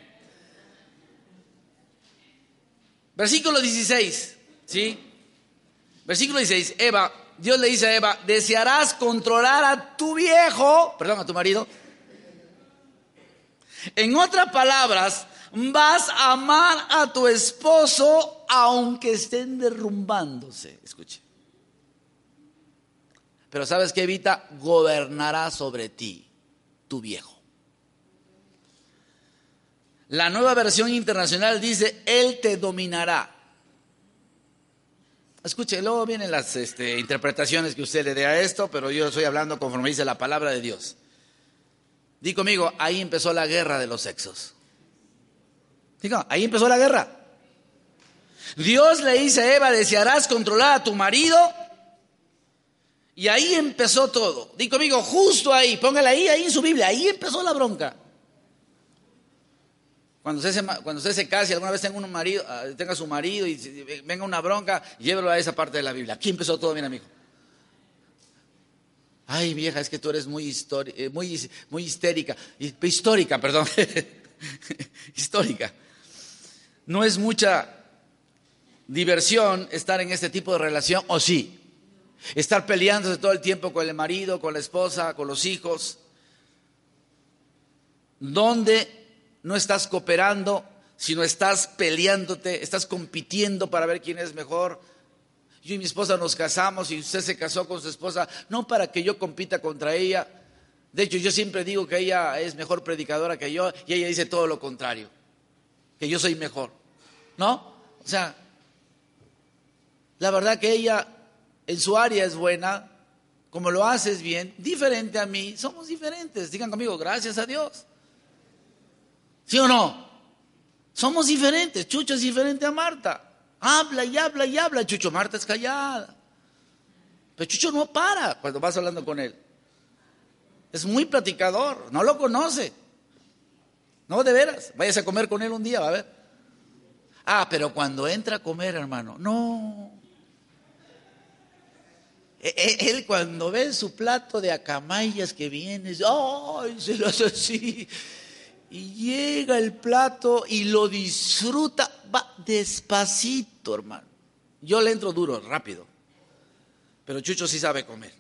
Versículo 16. ¿Sí? Versículo 16, Eva, Dios le dice a Eva, desearás controlar a tu viejo, perdón, a tu marido. En otras palabras, vas a amar a tu esposo aunque estén derrumbándose. Escuche. Pero sabes que Evita gobernará sobre ti, tu viejo. La nueva versión internacional dice, Él te dominará. Escuche, luego vienen las este, interpretaciones que usted le dé a esto, pero yo estoy hablando conforme dice la palabra de Dios. Di conmigo, ahí empezó la guerra de los sexos. Diga, ahí empezó la guerra. Dios le dice a Eva, desearás controlar a tu marido. Y ahí empezó todo. Di conmigo, justo ahí, póngale ahí, ahí en su Biblia, ahí empezó la bronca. Cuando usted, se, cuando usted se case, alguna vez tenga, un marido, ah, tenga su marido y venga una bronca, llévelo a esa parte de la Biblia. Aquí empezó todo, mi amigo. Ay, vieja, es que tú eres muy, eh, muy, muy histérica, histórica, perdón, histórica. No es mucha diversión estar en este tipo de relación, o sí, estar peleándose todo el tiempo con el marido, con la esposa, con los hijos. ¿Dónde no estás cooperando, sino estás peleándote, estás compitiendo para ver quién es mejor. Yo y mi esposa nos casamos y usted se casó con su esposa, no para que yo compita contra ella. De hecho, yo siempre digo que ella es mejor predicadora que yo y ella dice todo lo contrario, que yo soy mejor. ¿No? O sea, la verdad que ella en su área es buena, como lo haces bien, diferente a mí, somos diferentes. Digan conmigo, gracias a Dios. ¿Sí o no? Somos diferentes. Chucho es diferente a Marta. Habla y habla y habla. Chucho, Marta es callada. Pero Chucho no para cuando vas hablando con él. Es muy platicador. No lo conoce. No, de veras. Váyase a comer con él un día, va a ver. Ah, pero cuando entra a comer, hermano, no. E, e, él cuando ve su plato de acamayas que viene, ¡ay! Se lo hace así y llega el plato y lo disfruta, va despacito, hermano. Yo le entro duro, rápido. Pero Chucho sí sabe comer.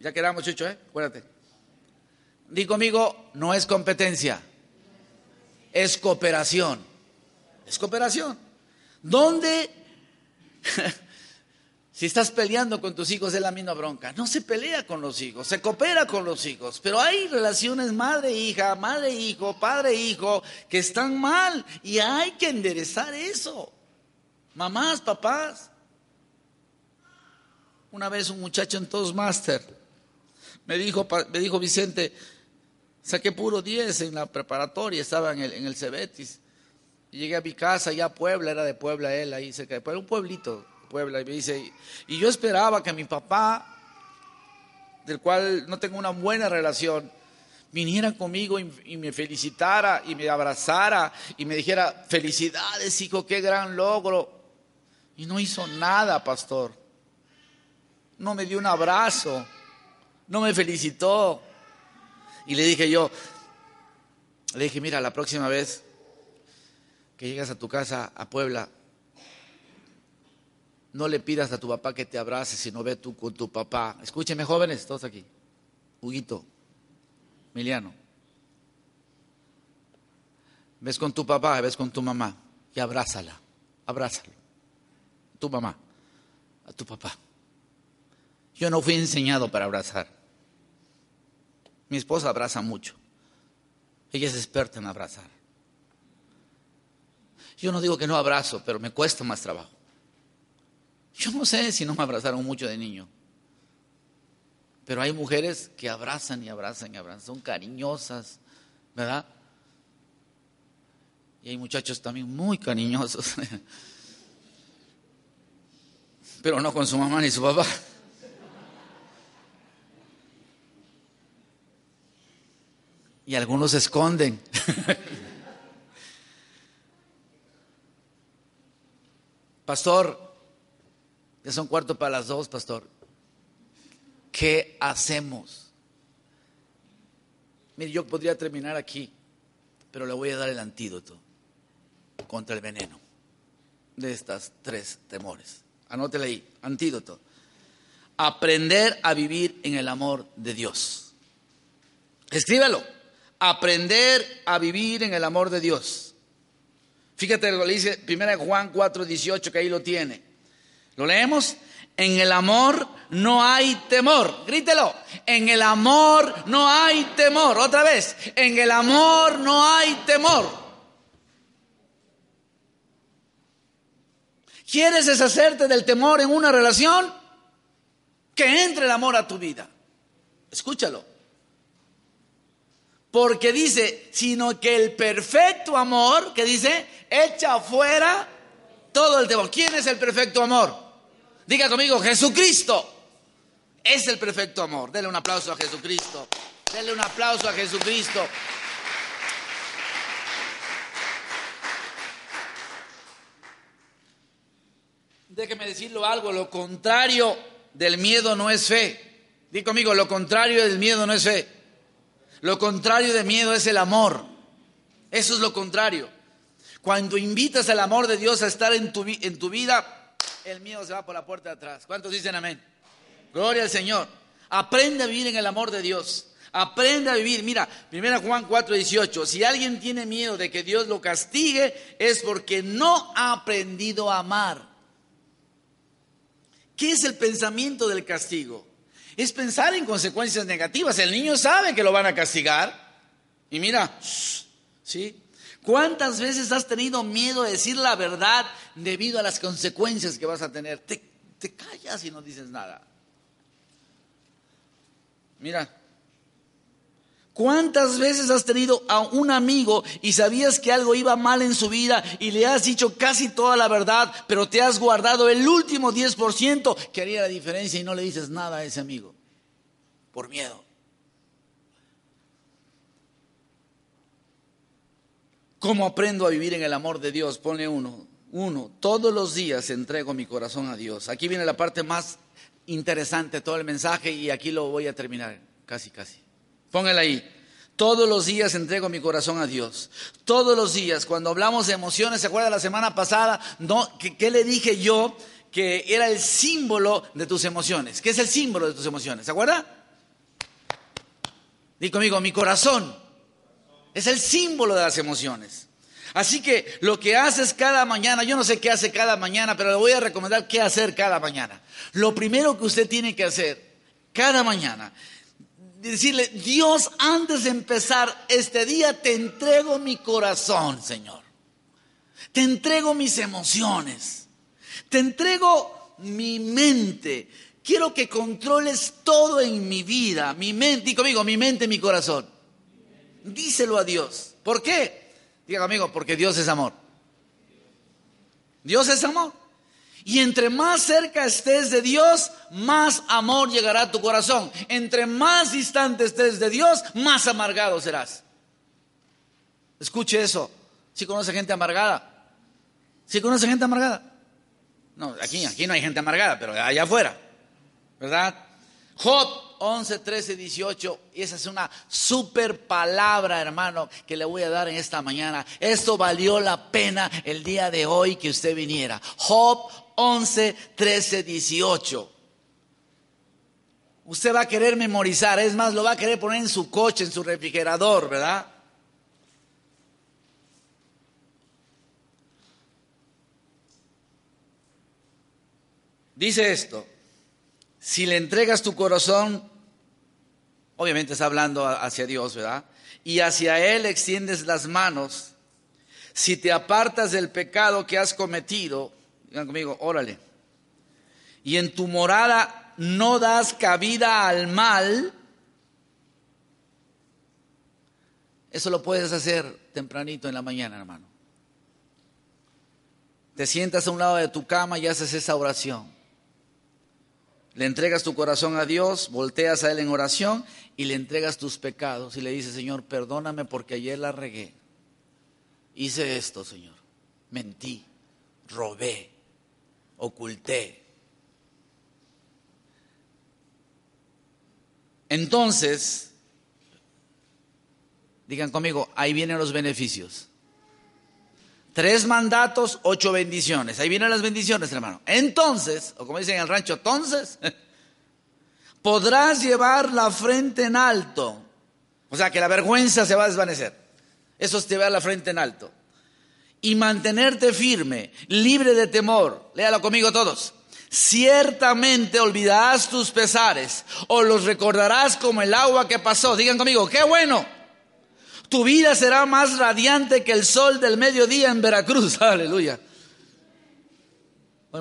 Ya quedamos, Chucho, ¿eh? Acuérdate. Di conmigo, no es competencia, es cooperación. Es cooperación. ¿Dónde, Si estás peleando con tus hijos es la misma bronca. No se pelea con los hijos, se coopera con los hijos. Pero hay relaciones madre-hija, madre-hijo, padre-hijo que están mal y hay que enderezar eso. Mamás, papás. Una vez un muchacho en Toastmaster me dijo, me dijo Vicente, saqué puro 10 en la preparatoria, estaba en el, en el Cebetis. llegué a mi casa, ya Puebla, era de Puebla él, ahí cerca de Puebla, un pueblito Puebla y me dice, y yo esperaba que mi papá, del cual no tengo una buena relación, viniera conmigo y, me felicitara y me abrazara y me dijera, felicidades hijo, qué gran logro. Y no hizo nada, pastor. No me dio un abrazo, no me felicitó. Y le dije yo, le dije, mira, la próxima vez que llegas a tu casa a Puebla, no le pidas a tu papá que te abrace, sino ve tú con tu papá. Escúcheme, jóvenes, todos aquí. Huguito, Emiliano. Ves con tu papá, ves con tu mamá y abrázala, abrázalo. Tu mamá, a tu papá. Yo no fui enseñado para abrazar. Mi esposa abraza mucho. Ella es experta en abrazar. Yo no digo que no abrazo, pero me cuesta más trabajo. Yo no sé si no me abrazaron mucho de niño. Pero hay mujeres que abrazan y abrazan y abrazan, son cariñosas, ¿verdad? Y hay muchachos también muy cariñosos, pero no con su mamá ni su papá. Y algunos se esconden. Pastor, ya son cuarto para las dos, pastor. ¿Qué hacemos? Mire, yo podría terminar aquí, pero le voy a dar el antídoto contra el veneno de estas tres temores. Anótele ahí, antídoto. Aprender a vivir en el amor de Dios. Escríbelo. Aprender a vivir en el amor de Dios. Fíjate lo que dice 1 Juan 4, 18, que ahí lo tiene. ¿Lo leemos? En el amor no hay temor. Grítelo. En el amor no hay temor. Otra vez. En el amor no hay temor. ¿Quieres deshacerte del temor en una relación? Que entre el amor a tu vida. Escúchalo. Porque dice, sino que el perfecto amor, que dice, echa fuera todo el temor. ¿Quién es el perfecto amor? Diga conmigo, Jesucristo es el perfecto amor. Dele un aplauso a Jesucristo. Dele un aplauso a Jesucristo. Déjeme decirlo algo, lo contrario del miedo no es fe. Diga conmigo, lo contrario del miedo no es fe. Lo contrario del miedo es el amor. Eso es lo contrario. Cuando invitas al amor de Dios a estar en tu, en tu vida, el miedo se va por la puerta de atrás. ¿Cuántos dicen amén? Gloria al Señor. Aprende a vivir en el amor de Dios. Aprende a vivir. Mira, 1 Juan 4, 18. Si alguien tiene miedo de que Dios lo castigue, es porque no ha aprendido a amar. ¿Qué es el pensamiento del castigo? Es pensar en consecuencias negativas. El niño sabe que lo van a castigar. Y mira, ¿sí? ¿Cuántas veces has tenido miedo de decir la verdad debido a las consecuencias que vas a tener? Te, callas y no dices nada. Mira, ¿Cuántas veces has tenido a un amigo y sabías que algo iba mal en su vida y le has dicho casi toda la verdad, pero te has guardado el último 10% que haría la diferencia y no le dices nada a ese amigo? Por miedo. ¿Cómo aprendo a vivir en el amor de Dios? Pone uno. Uno, todos los días entrego mi corazón a Dios. Aquí viene la parte más interesante de todo el mensaje y aquí lo voy a terminar, casi, casi. Póngala ahí. Todos los días entrego mi corazón a Dios. Todos los días, cuando hablamos de emociones, ¿se acuerda la semana pasada? No, ¿qué, le dije yo? Que era el símbolo de tus emociones. ¿Qué es el símbolo de tus emociones? ¿Se acuerda? Dí conmigo, mi corazón es el símbolo de las emociones. Así que lo que haces cada mañana, yo no sé qué hace cada mañana, pero le voy a recomendar qué hacer cada mañana. Lo primero que usted tiene que hacer cada mañana, decirle, Dios, antes de empezar este día, te entrego mi corazón, Señor. Te entrego mis emociones. Te entrego mi mente. Quiero que controles todo en mi vida, mi mente, y conmigo, mi mente, mi corazón. Díselo a Dios. ¿Por qué? Diga amigo, porque Dios es amor. Dios es amor. Y entre más cerca estés de Dios, más amor llegará a tu corazón. Entre más distante estés de Dios, más amargado serás. Escuche eso. Si conoce gente amargada? Si conoce gente amargada? No, aquí, aquí no hay gente amargada, pero allá afuera. ¿Verdad? Job 11, 13, 18. Y esa es una super palabra, hermano, que le voy a dar en esta mañana. Esto valió la pena el día de hoy que usted viniera. Job 11, 13, 18. Usted va a querer memorizar, es más, lo va a querer poner en su coche, en su refrigerador, ¿verdad? Dice esto, si le entregas tu corazón, obviamente está hablando hacia Dios, ¿verdad? Y hacia Él extiendes las manos, si te apartas del pecado que has cometido, digan conmigo, órale, y en tu morada no das cabida al mal, eso lo puedes hacer tempranito en la mañana, hermano. Te sientas a un lado de tu cama y haces esa oración le entregas tu corazón a Dios, volteas a Él en oración y le entregas tus pecados y le dices, Señor, perdóname porque ayer la regué. Hice esto, Señor. Mentí, robé, oculté. Entonces, digan conmigo, ahí vienen los beneficios. Tres mandatos, ocho bendiciones. Ahí vienen las bendiciones, hermano. Entonces, o como dicen en el rancho, entonces, podrás llevar la frente en alto. O sea, que la vergüenza se va a desvanecer. Eso es llevar la frente en alto. Y mantenerte firme, libre de temor. Léalo conmigo todos. Ciertamente olvidarás tus pesares o los recordarás como el agua que pasó. Digan conmigo, qué bueno. Tu vida será más radiante que el sol del mediodía en Veracruz. Aleluya.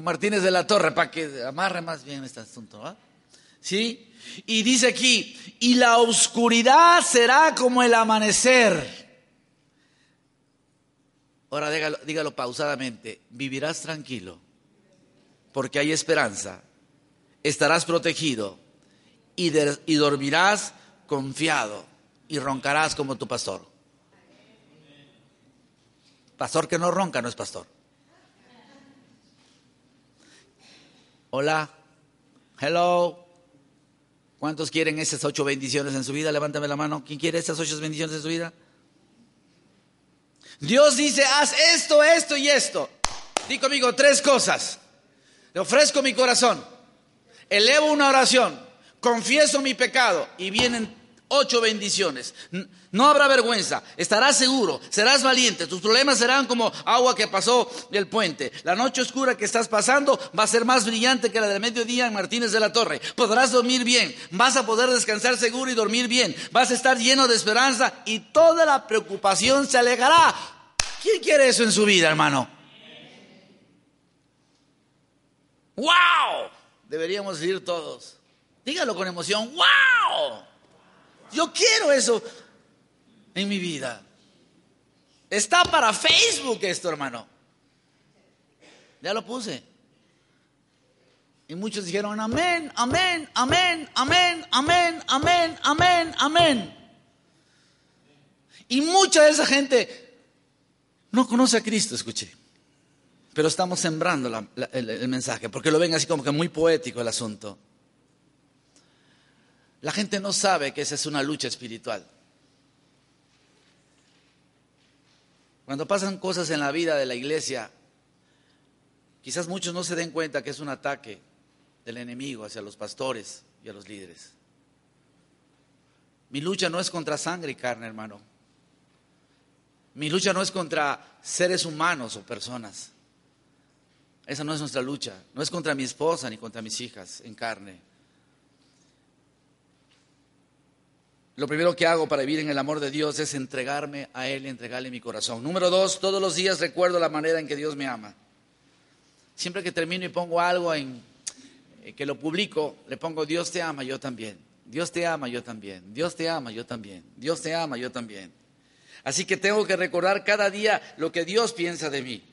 Martínez de la Torre, para que amarre más bien este asunto. ¿Sí? Y dice aquí, y la oscuridad será como el amanecer. Ahora dígalo, dígalo pausadamente, vivirás tranquilo, porque hay esperanza, estarás protegido y, y dormirás confiado y roncarás como tu pastor. Pastor que no ronca no es pastor. Hola, hello. ¿Cuántos quieren esas ocho bendiciones en su vida? Levántame la mano. ¿Quién quiere esas ocho bendiciones en su vida? Dios dice, haz esto, esto y esto. Di conmigo tres cosas. Le ofrezco mi corazón. Elevo una oración. Confieso mi pecado. Y vienen ocho bendiciones. No habrá vergüenza, estarás seguro, serás valiente, tus problemas serán como agua que pasó del puente. La noche oscura que estás pasando va a ser más brillante que la del mediodía en Martínez de la Torre. Podrás dormir bien, vas a poder descansar seguro y dormir bien, vas a estar lleno de esperanza y toda la preocupación se alejará. ¿Quién quiere eso en su vida, hermano? ¡Wow! Deberíamos decir todos. Dígalo con emoción. ¡Wow! Yo quiero eso en mi vida. Está para Facebook esto, hermano. Ya lo puse. Y muchos dijeron, amén, amén, amén, amén, amén, amén, amén, amén. Y mucha de esa gente no conoce a Cristo, escuché. Pero estamos sembrando el mensaje, porque lo ven así como que muy poético el asunto. La gente no sabe que esa es una lucha espiritual. Cuando pasan cosas en la vida de la iglesia, quizás muchos no se den cuenta que es un ataque del enemigo hacia los pastores y a los líderes. Mi lucha no es contra sangre y carne, hermano. Mi lucha no es contra seres humanos o personas. Esa no es nuestra lucha. No es contra mi esposa ni contra mis hijas en carne. Lo primero que hago para vivir en el amor de Dios es entregarme a Él entregarle mi corazón. Número dos, todos los días recuerdo la manera en que Dios me ama. Siempre que termino y pongo algo en eh, que lo publico, le pongo Dios te ama, yo también. Dios te ama, yo también. Dios te ama, yo también. Dios te ama, yo también. Así que tengo que recordar cada día lo que Dios piensa de mí,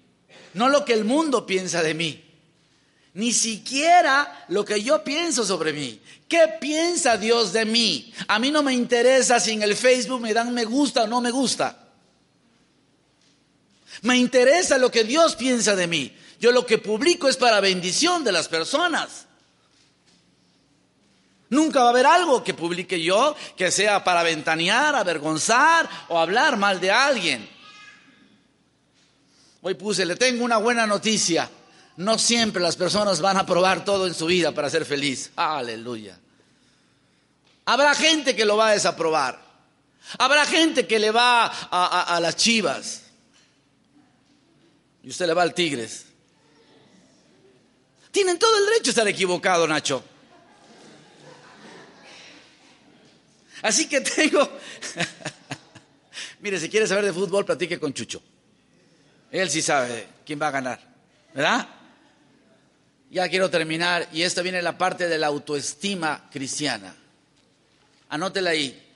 no lo que el mundo piensa de mí, ni siquiera lo que yo pienso sobre mí. ¿Qué piensa Dios de mí? A mí no me interesa si en el Facebook me dan me gusta o no me gusta. Me interesa lo que Dios piensa de mí. Yo lo que publico es para bendición de las personas. Nunca va a haber algo que publique yo que sea para ventanear, avergonzar o hablar mal de alguien. Hoy puse, le tengo una buena noticia. No siempre las personas van a probar todo en su vida para ser feliz. Aleluya. Habrá gente que lo va a desaprobar. Habrá gente que le va a, las chivas. Y usted le va al tigres. Tienen todo el derecho a estar equivocado, Nacho. Así que tengo... Mire, si quiere saber de fútbol, platique con Chucho. Él sí sabe quién va a ganar, ¿verdad? Ya quiero terminar y esta viene la parte de la autoestima cristiana. Anótela ahí.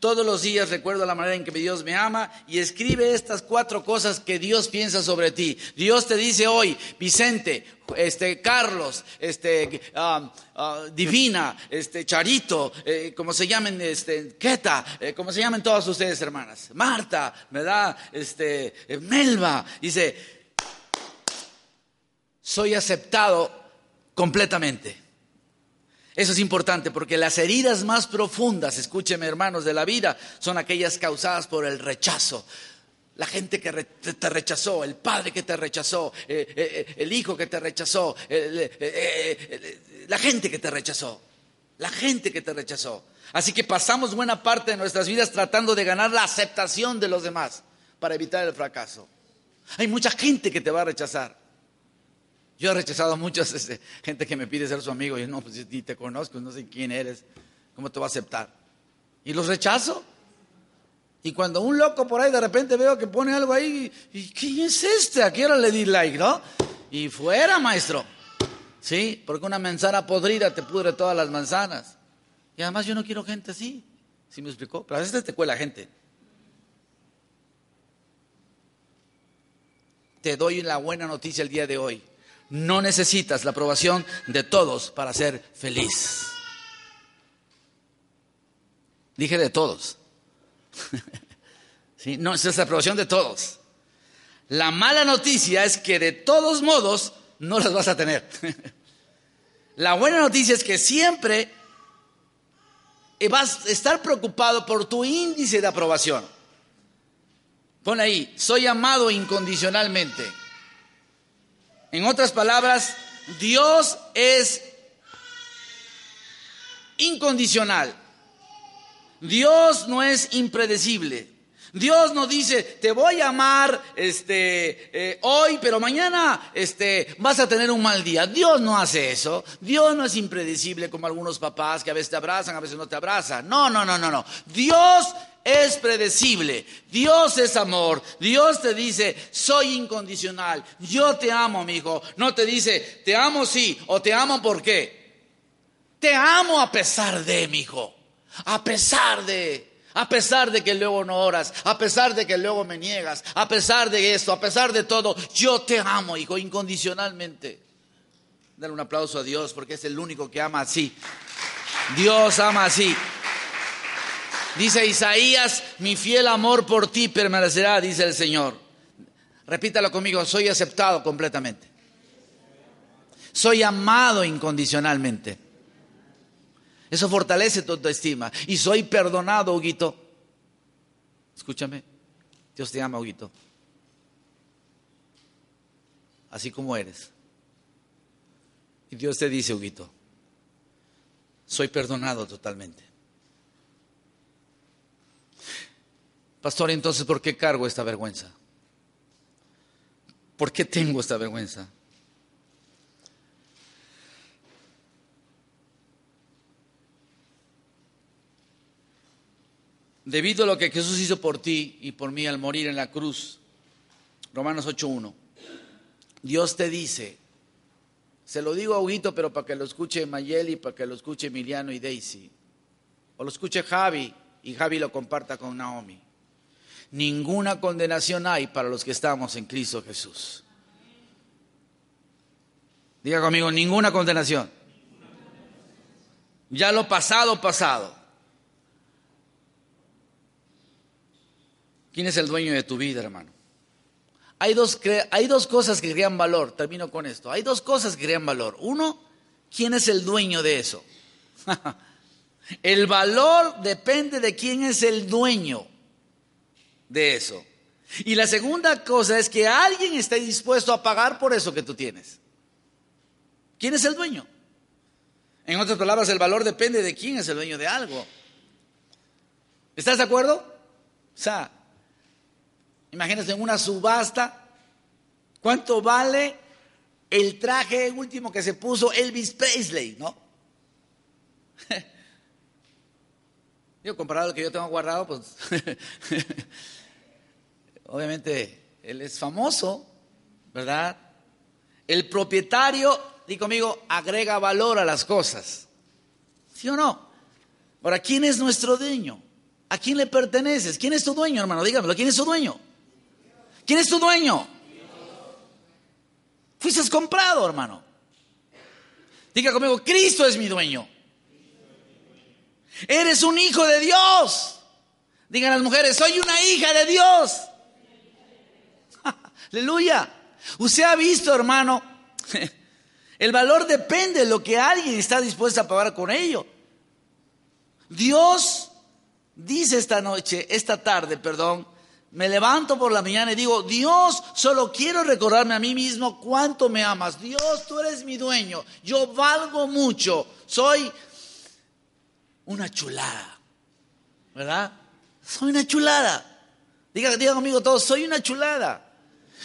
Todos los días recuerdo la manera en que Dios me ama y escribe estas cuatro cosas que Dios piensa sobre ti. Dios te dice hoy, Vicente, este Carlos, este um, uh, Divina, este Charito, eh, como se llamen, este Queta, eh, como se llamen todas ustedes hermanas, Marta, ¿verdad? Este Melba, dice, soy aceptado completamente. Eso es importante porque las heridas más profundas, escúcheme hermanos, de la vida son aquellas causadas por el rechazo. La gente que te rechazó, el padre que te rechazó, eh, eh, eh, el hijo que te rechazó, la gente que te rechazó, la gente que te rechazó. Así que pasamos buena parte de nuestras vidas tratando de ganar la aceptación de los demás para evitar el fracaso. Hay mucha gente que te va a rechazar. Yo he rechazado a mucha este, gente que me pide ser su amigo y no, pues ni te conozco, no sé quién eres, ¿cómo te va a aceptar? Y los rechazo. Y cuando un loco por ahí de repente veo que pone algo ahí, ¿y quién es este? ¿A qué hora le di like, no? Y fuera, maestro. Sí, porque una manzana podrida te pudre todas las manzanas. Y además yo no quiero gente así. ¿Sí me explicó? Pero a veces te cuela gente. Te doy la buena noticia el día de hoy. No necesitas la aprobación de todos para ser feliz. Dije de todos. ¿Sí? No, es la aprobación de todos. La mala noticia es que de todos modos no las vas a tener. La buena noticia es que siempre vas a estar preocupado por tu índice de aprobación. Pon ahí, soy amado incondicionalmente. En otras palabras, Dios es incondicional. Dios no es impredecible. Dios no dice, te voy a amar este, eh, hoy, pero mañana este, vas a tener un mal día. Dios no hace eso. Dios no es impredecible como algunos papás que a veces te abrazan, a veces no te abrazan. No, no, no, no, no. Dios es predecible. Dios es amor. Dios te dice, soy incondicional. Yo te amo, mi hijo. No te dice, te amo sí o te amo por qué. Te amo a pesar de, mi hijo. A pesar de. A pesar de que luego no oras, a pesar de que luego me niegas, a pesar de esto, a pesar de todo, yo te amo, hijo, incondicionalmente. Dale un aplauso a Dios porque es el único que ama así. Dios ama así. Dice Isaías, mi fiel amor por ti permanecerá, dice el Señor. Repítalo conmigo, soy aceptado completamente. Soy amado incondicionalmente. Eso fortalece tu autoestima. Y soy perdonado, Huguito. Escúchame, Dios te ama, Huguito. Así como eres. Y Dios te dice, Huguito, soy perdonado totalmente. Pastor, entonces, ¿por qué cargo esta vergüenza? ¿Por qué tengo esta vergüenza? Debido a lo que Jesús hizo por ti y por mí al morir en la cruz, Romanos 8.1, Dios te dice, se lo digo a Huguito, pero para que lo escuche Mayeli, para que lo escuche Emiliano y Daisy, o lo escuche Javi y Javi lo comparta con Naomi. Ninguna condenación hay para los que estamos en Cristo Jesús. Diga conmigo, ninguna condenación. Ya lo pasado, pasado. ¿Quién es el dueño de tu vida, hermano? Hay dos, hay dos cosas que crean valor. Termino con esto. Hay dos cosas que crean valor. Uno, ¿quién es el dueño de eso? el valor depende de quién es el dueño de eso. Y la segunda cosa es que alguien esté dispuesto a pagar por eso que tú tienes. ¿Quién es el dueño? En otras palabras, el valor depende de quién es el dueño de algo. ¿Estás de acuerdo? O sea, imagínate en una subasta, ¿cuánto vale el traje último que se puso Elvis Presley, no? Yo comparado a lo que yo tengo guardado, pues obviamente él es famoso, ¿verdad? El propietario, di conmigo, agrega valor a las cosas. ¿Sí o no? Ahora, ¿quién es nuestro dueño? ¿A quién le perteneces? ¿Quién es tu dueño, hermano? Dígamelo, ¿quién es tu dueño? ¿Quién es tu dueño? Fuiste comprado, hermano. Diga conmigo, Cristo es mi dueño. Eres un hijo de Dios. Digan las mujeres, soy una hija de Dios. Aleluya. Usted ha visto, hermano, el valor depende de lo que alguien está dispuesto a pagar con ello. Dios dice esta noche, esta tarde, perdón, me levanto por la mañana y digo, Dios, solo quiero recordarme a mí mismo cuánto me amas. Dios, tú eres mi dueño. Yo valgo mucho. Soy una chulada. ¿Verdad? Soy una chulada. Diga, diga conmigo todos, soy una chulada.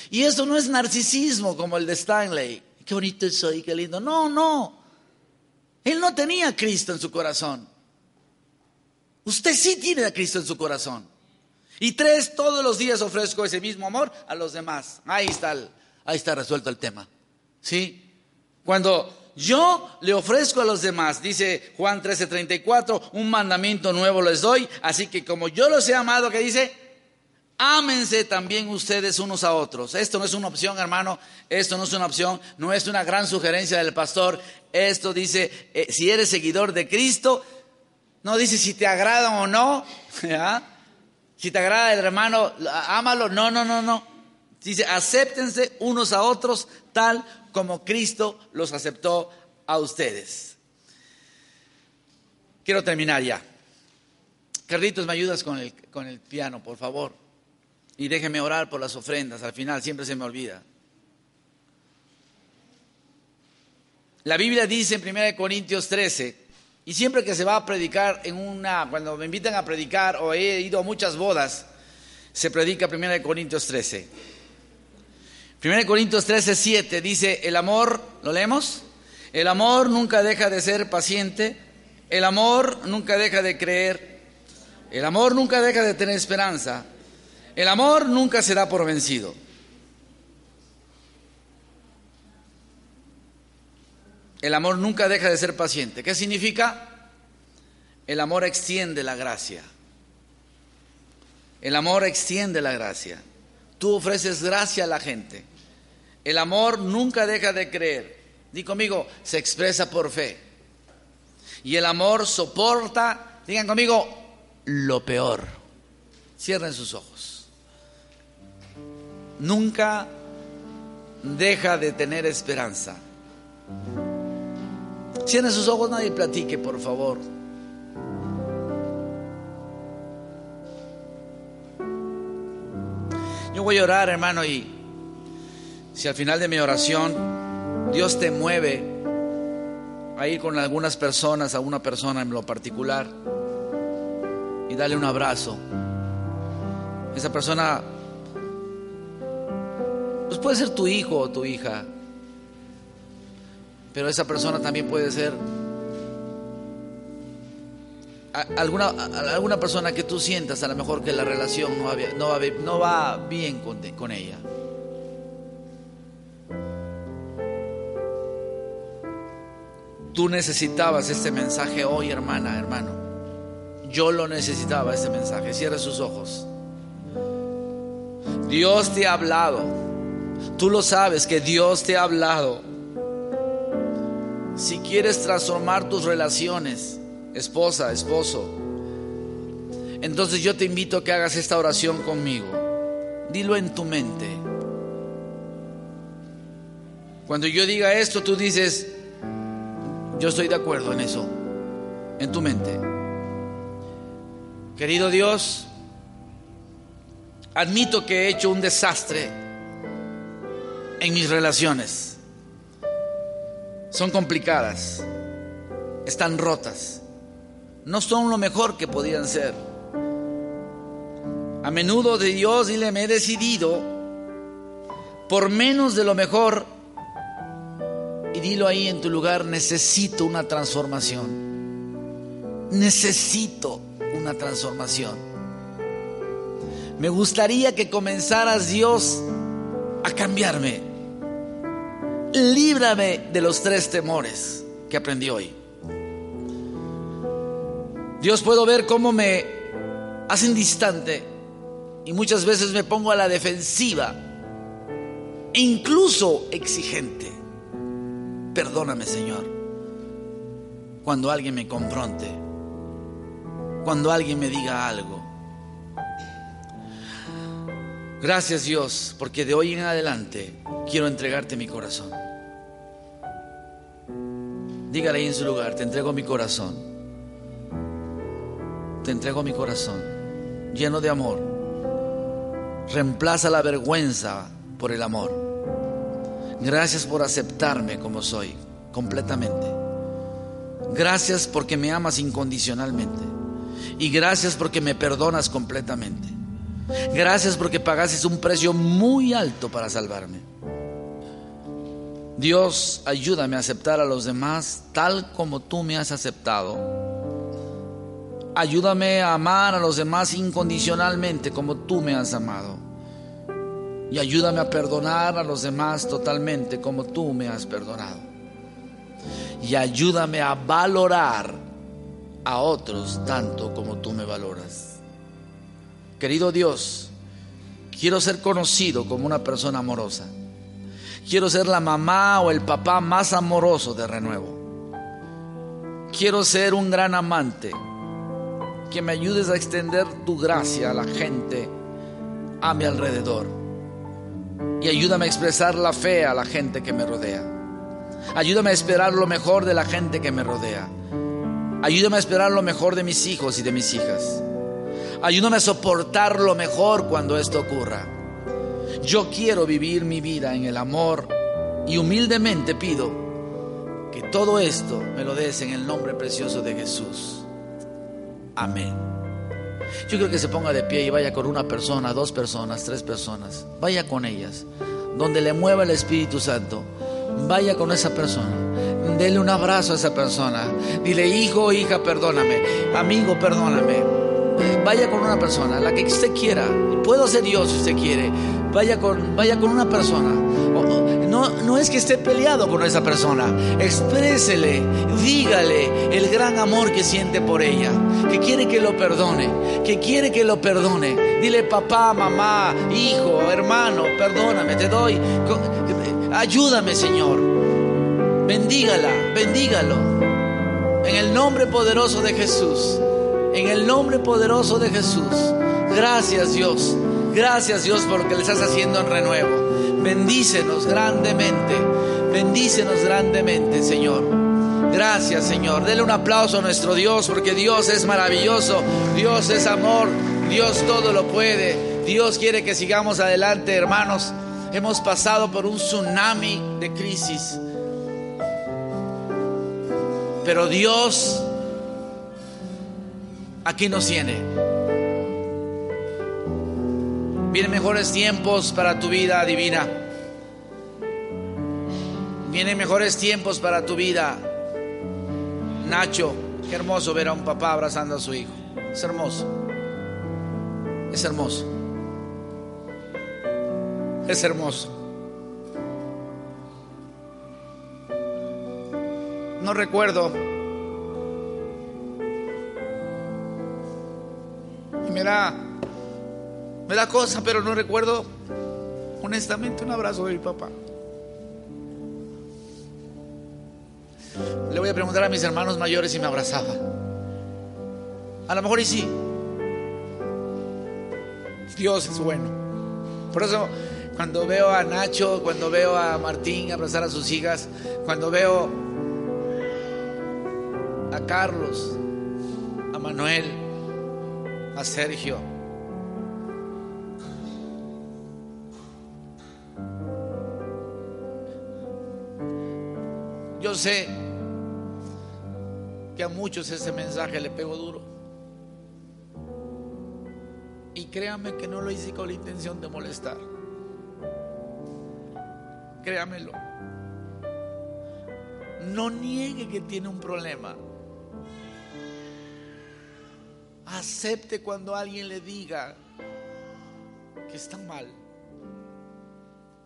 Y eso no es narcisismo como el de Stanley. Qué bonito soy, qué lindo. No, no. Él no tenía a Cristo en su corazón. Usted sí tiene a Cristo en su corazón. Y tres, todos los días ofrezco ese mismo amor a los demás. Ahí está, ahí está resuelto el tema. ¿Sí? Cuando yo le ofrezco a los demás, dice Juan 13:34, un mandamiento nuevo les doy, así que como yo los he amado, que dice, Ámense también ustedes unos a otros. Esto no es una opción, hermano. Esto no es una opción. No es una gran sugerencia del pastor. Esto dice, eh, si eres seguidor de Cristo, no dice si te agrada o no. Si te agrada el hermano, ámalo. No, no, no, no. Dice, acéptense unos a otros tal como Cristo los aceptó a ustedes. Quiero terminar ya. Carlitos, ¿me ayudas con el, con el piano, por favor? Y déjeme orar por las ofrendas, al final siempre se me olvida. La Biblia dice en 1 Corintios 13, y siempre que se va a predicar en una, cuando me invitan a predicar o he ido a muchas bodas, se predica 1 Corintios 13. 1 Corintios 13, 7 dice, el amor, ¿lo leemos? El amor nunca deja de ser paciente, el amor nunca deja de creer, el amor nunca deja de tener esperanza, el amor nunca se da por vencido. El amor nunca deja de ser paciente. ¿Qué significa? El amor extiende la gracia. El amor extiende la gracia. Tú ofreces gracia a la gente. El amor nunca deja de creer. Di conmigo, se expresa por fe. Y el amor soporta, digan conmigo, lo peor. Cierren sus ojos nunca deja de tener esperanza. Cierren sus ojos, nadie platique, por favor. Yo voy a orar, hermano, y si al final de mi oración Dios te mueve a ir con algunas personas, a una persona en lo particular, y darle un abrazo Esa persona pues puede ser tu hijo o tu hija, pero esa persona también puede ser alguna, alguna persona que tú sientas a lo mejor que la relación no va, no va, no va bien con, con ella. Tú necesitabas este mensaje hoy, hermana, hermano. Yo lo necesitaba, este mensaje. Cierra sus ojos. Dios te ha hablado. Tú lo sabes que Dios te ha hablado. Si quieres transformar tus relaciones, esposa, esposo, entonces yo te invito a que hagas esta oración conmigo. Dilo en tu mente. Cuando yo diga esto, tú dices, yo estoy de acuerdo en eso, en tu mente. Querido Dios, admito que he hecho un desastre en mis relaciones. Son complicadas, están rotas, no son lo mejor que podían ser. A menudo de Dios y le me he decidido por menos de lo mejor y dilo ahí en tu lugar, necesito una transformación. Necesito una transformación. Me gustaría que comenzaras Dios a cambiarme. Líbrame de los tres temores que aprendí hoy. Dios puedo ver cómo me hacen distante y muchas veces me pongo a la defensiva e incluso exigente. Perdóname, Señor, cuando alguien me confronte, cuando alguien me diga algo. Gracias Dios, porque de hoy en adelante quiero entregarte mi corazón. Dígale ahí en su lugar, te entrego mi corazón. Te entrego mi corazón, lleno de amor. Reemplaza la vergüenza por el amor. Gracias por aceptarme como soy, completamente. Gracias porque me amas incondicionalmente. Y gracias porque me perdonas completamente. Gracias porque pagaste un precio muy alto para salvarme. Dios, ayúdame a aceptar a los demás tal como tú me has aceptado. Ayúdame a amar a los demás incondicionalmente como tú me has amado. Y ayúdame a perdonar a los demás totalmente como tú me has perdonado. Y ayúdame a valorar a otros tanto como tú me valoras. Querido Dios, quiero ser conocido como una persona amorosa. Quiero ser la mamá o el papá más amoroso de renuevo. Quiero ser un gran amante. Que me ayudes a extender tu gracia a la gente a mi alrededor y ayúdame a expresar la fe a la gente que me rodea. Ayúdame a esperar lo mejor de la gente que me rodea. Ayúdame a esperar lo mejor de mis hijos y de mis hijas. Ayúdame a soportar lo mejor cuando esto ocurra. Yo quiero vivir mi vida en el amor y humildemente pido que todo esto me lo des en el nombre precioso de Jesús. Amén. Yo creo que se ponga de pie y vaya con una persona, dos personas, tres personas. Vaya con ellas. Donde le mueva el Espíritu Santo. Vaya con esa persona. Dele un abrazo a esa persona. Dile, hijo, hija, perdóname. Amigo, perdóname. Vaya con una persona, la que usted quiera. Puedo ser yo si usted quiere. Vaya con, vaya con una persona. No, no es que esté peleado con esa persona. Exprésele, dígale el gran amor que siente por ella. Que quiere que lo perdone. Que quiere que lo perdone. Dile papá, mamá, hijo, hermano, perdóname, te doy. Ayúdame, Señor. Bendígala, bendígalo. En el nombre poderoso de Jesús. En el nombre poderoso de Jesús. Gracias Dios. Gracias Dios por lo que le estás haciendo en renuevo. Bendícenos grandemente. Bendícenos grandemente, Señor. Gracias, Señor. Dele un aplauso a nuestro Dios porque Dios es maravilloso. Dios es amor. Dios todo lo puede. Dios quiere que sigamos adelante, hermanos. Hemos pasado por un tsunami de crisis. Pero Dios aquí nos tiene. Vienen mejores tiempos para tu vida divina. Vienen mejores tiempos para tu vida. Nacho, qué hermoso ver a un papá abrazando a su hijo. Es hermoso. Es hermoso. Es hermoso. No recuerdo. Y me me da cosa, pero no recuerdo honestamente un abrazo de mi papá. Le voy a preguntar a mis hermanos mayores si me abrazaba. A lo mejor y sí. Dios es bueno. Por eso cuando veo a Nacho, cuando veo a Martín abrazar a sus hijas, cuando veo a Carlos, a Manuel, a Sergio, yo sé que a muchos ese mensaje le pegó duro. Y créame que no lo hice con la intención de molestar. Créamelo. No niegue que tiene un problema. Acepte cuando alguien le diga que está mal.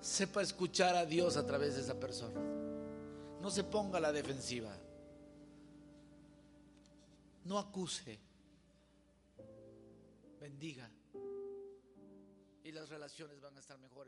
Sepa escuchar a Dios a través de esa persona. No se ponga a la defensiva. No acuse. Bendiga. Y las relaciones van a estar mejor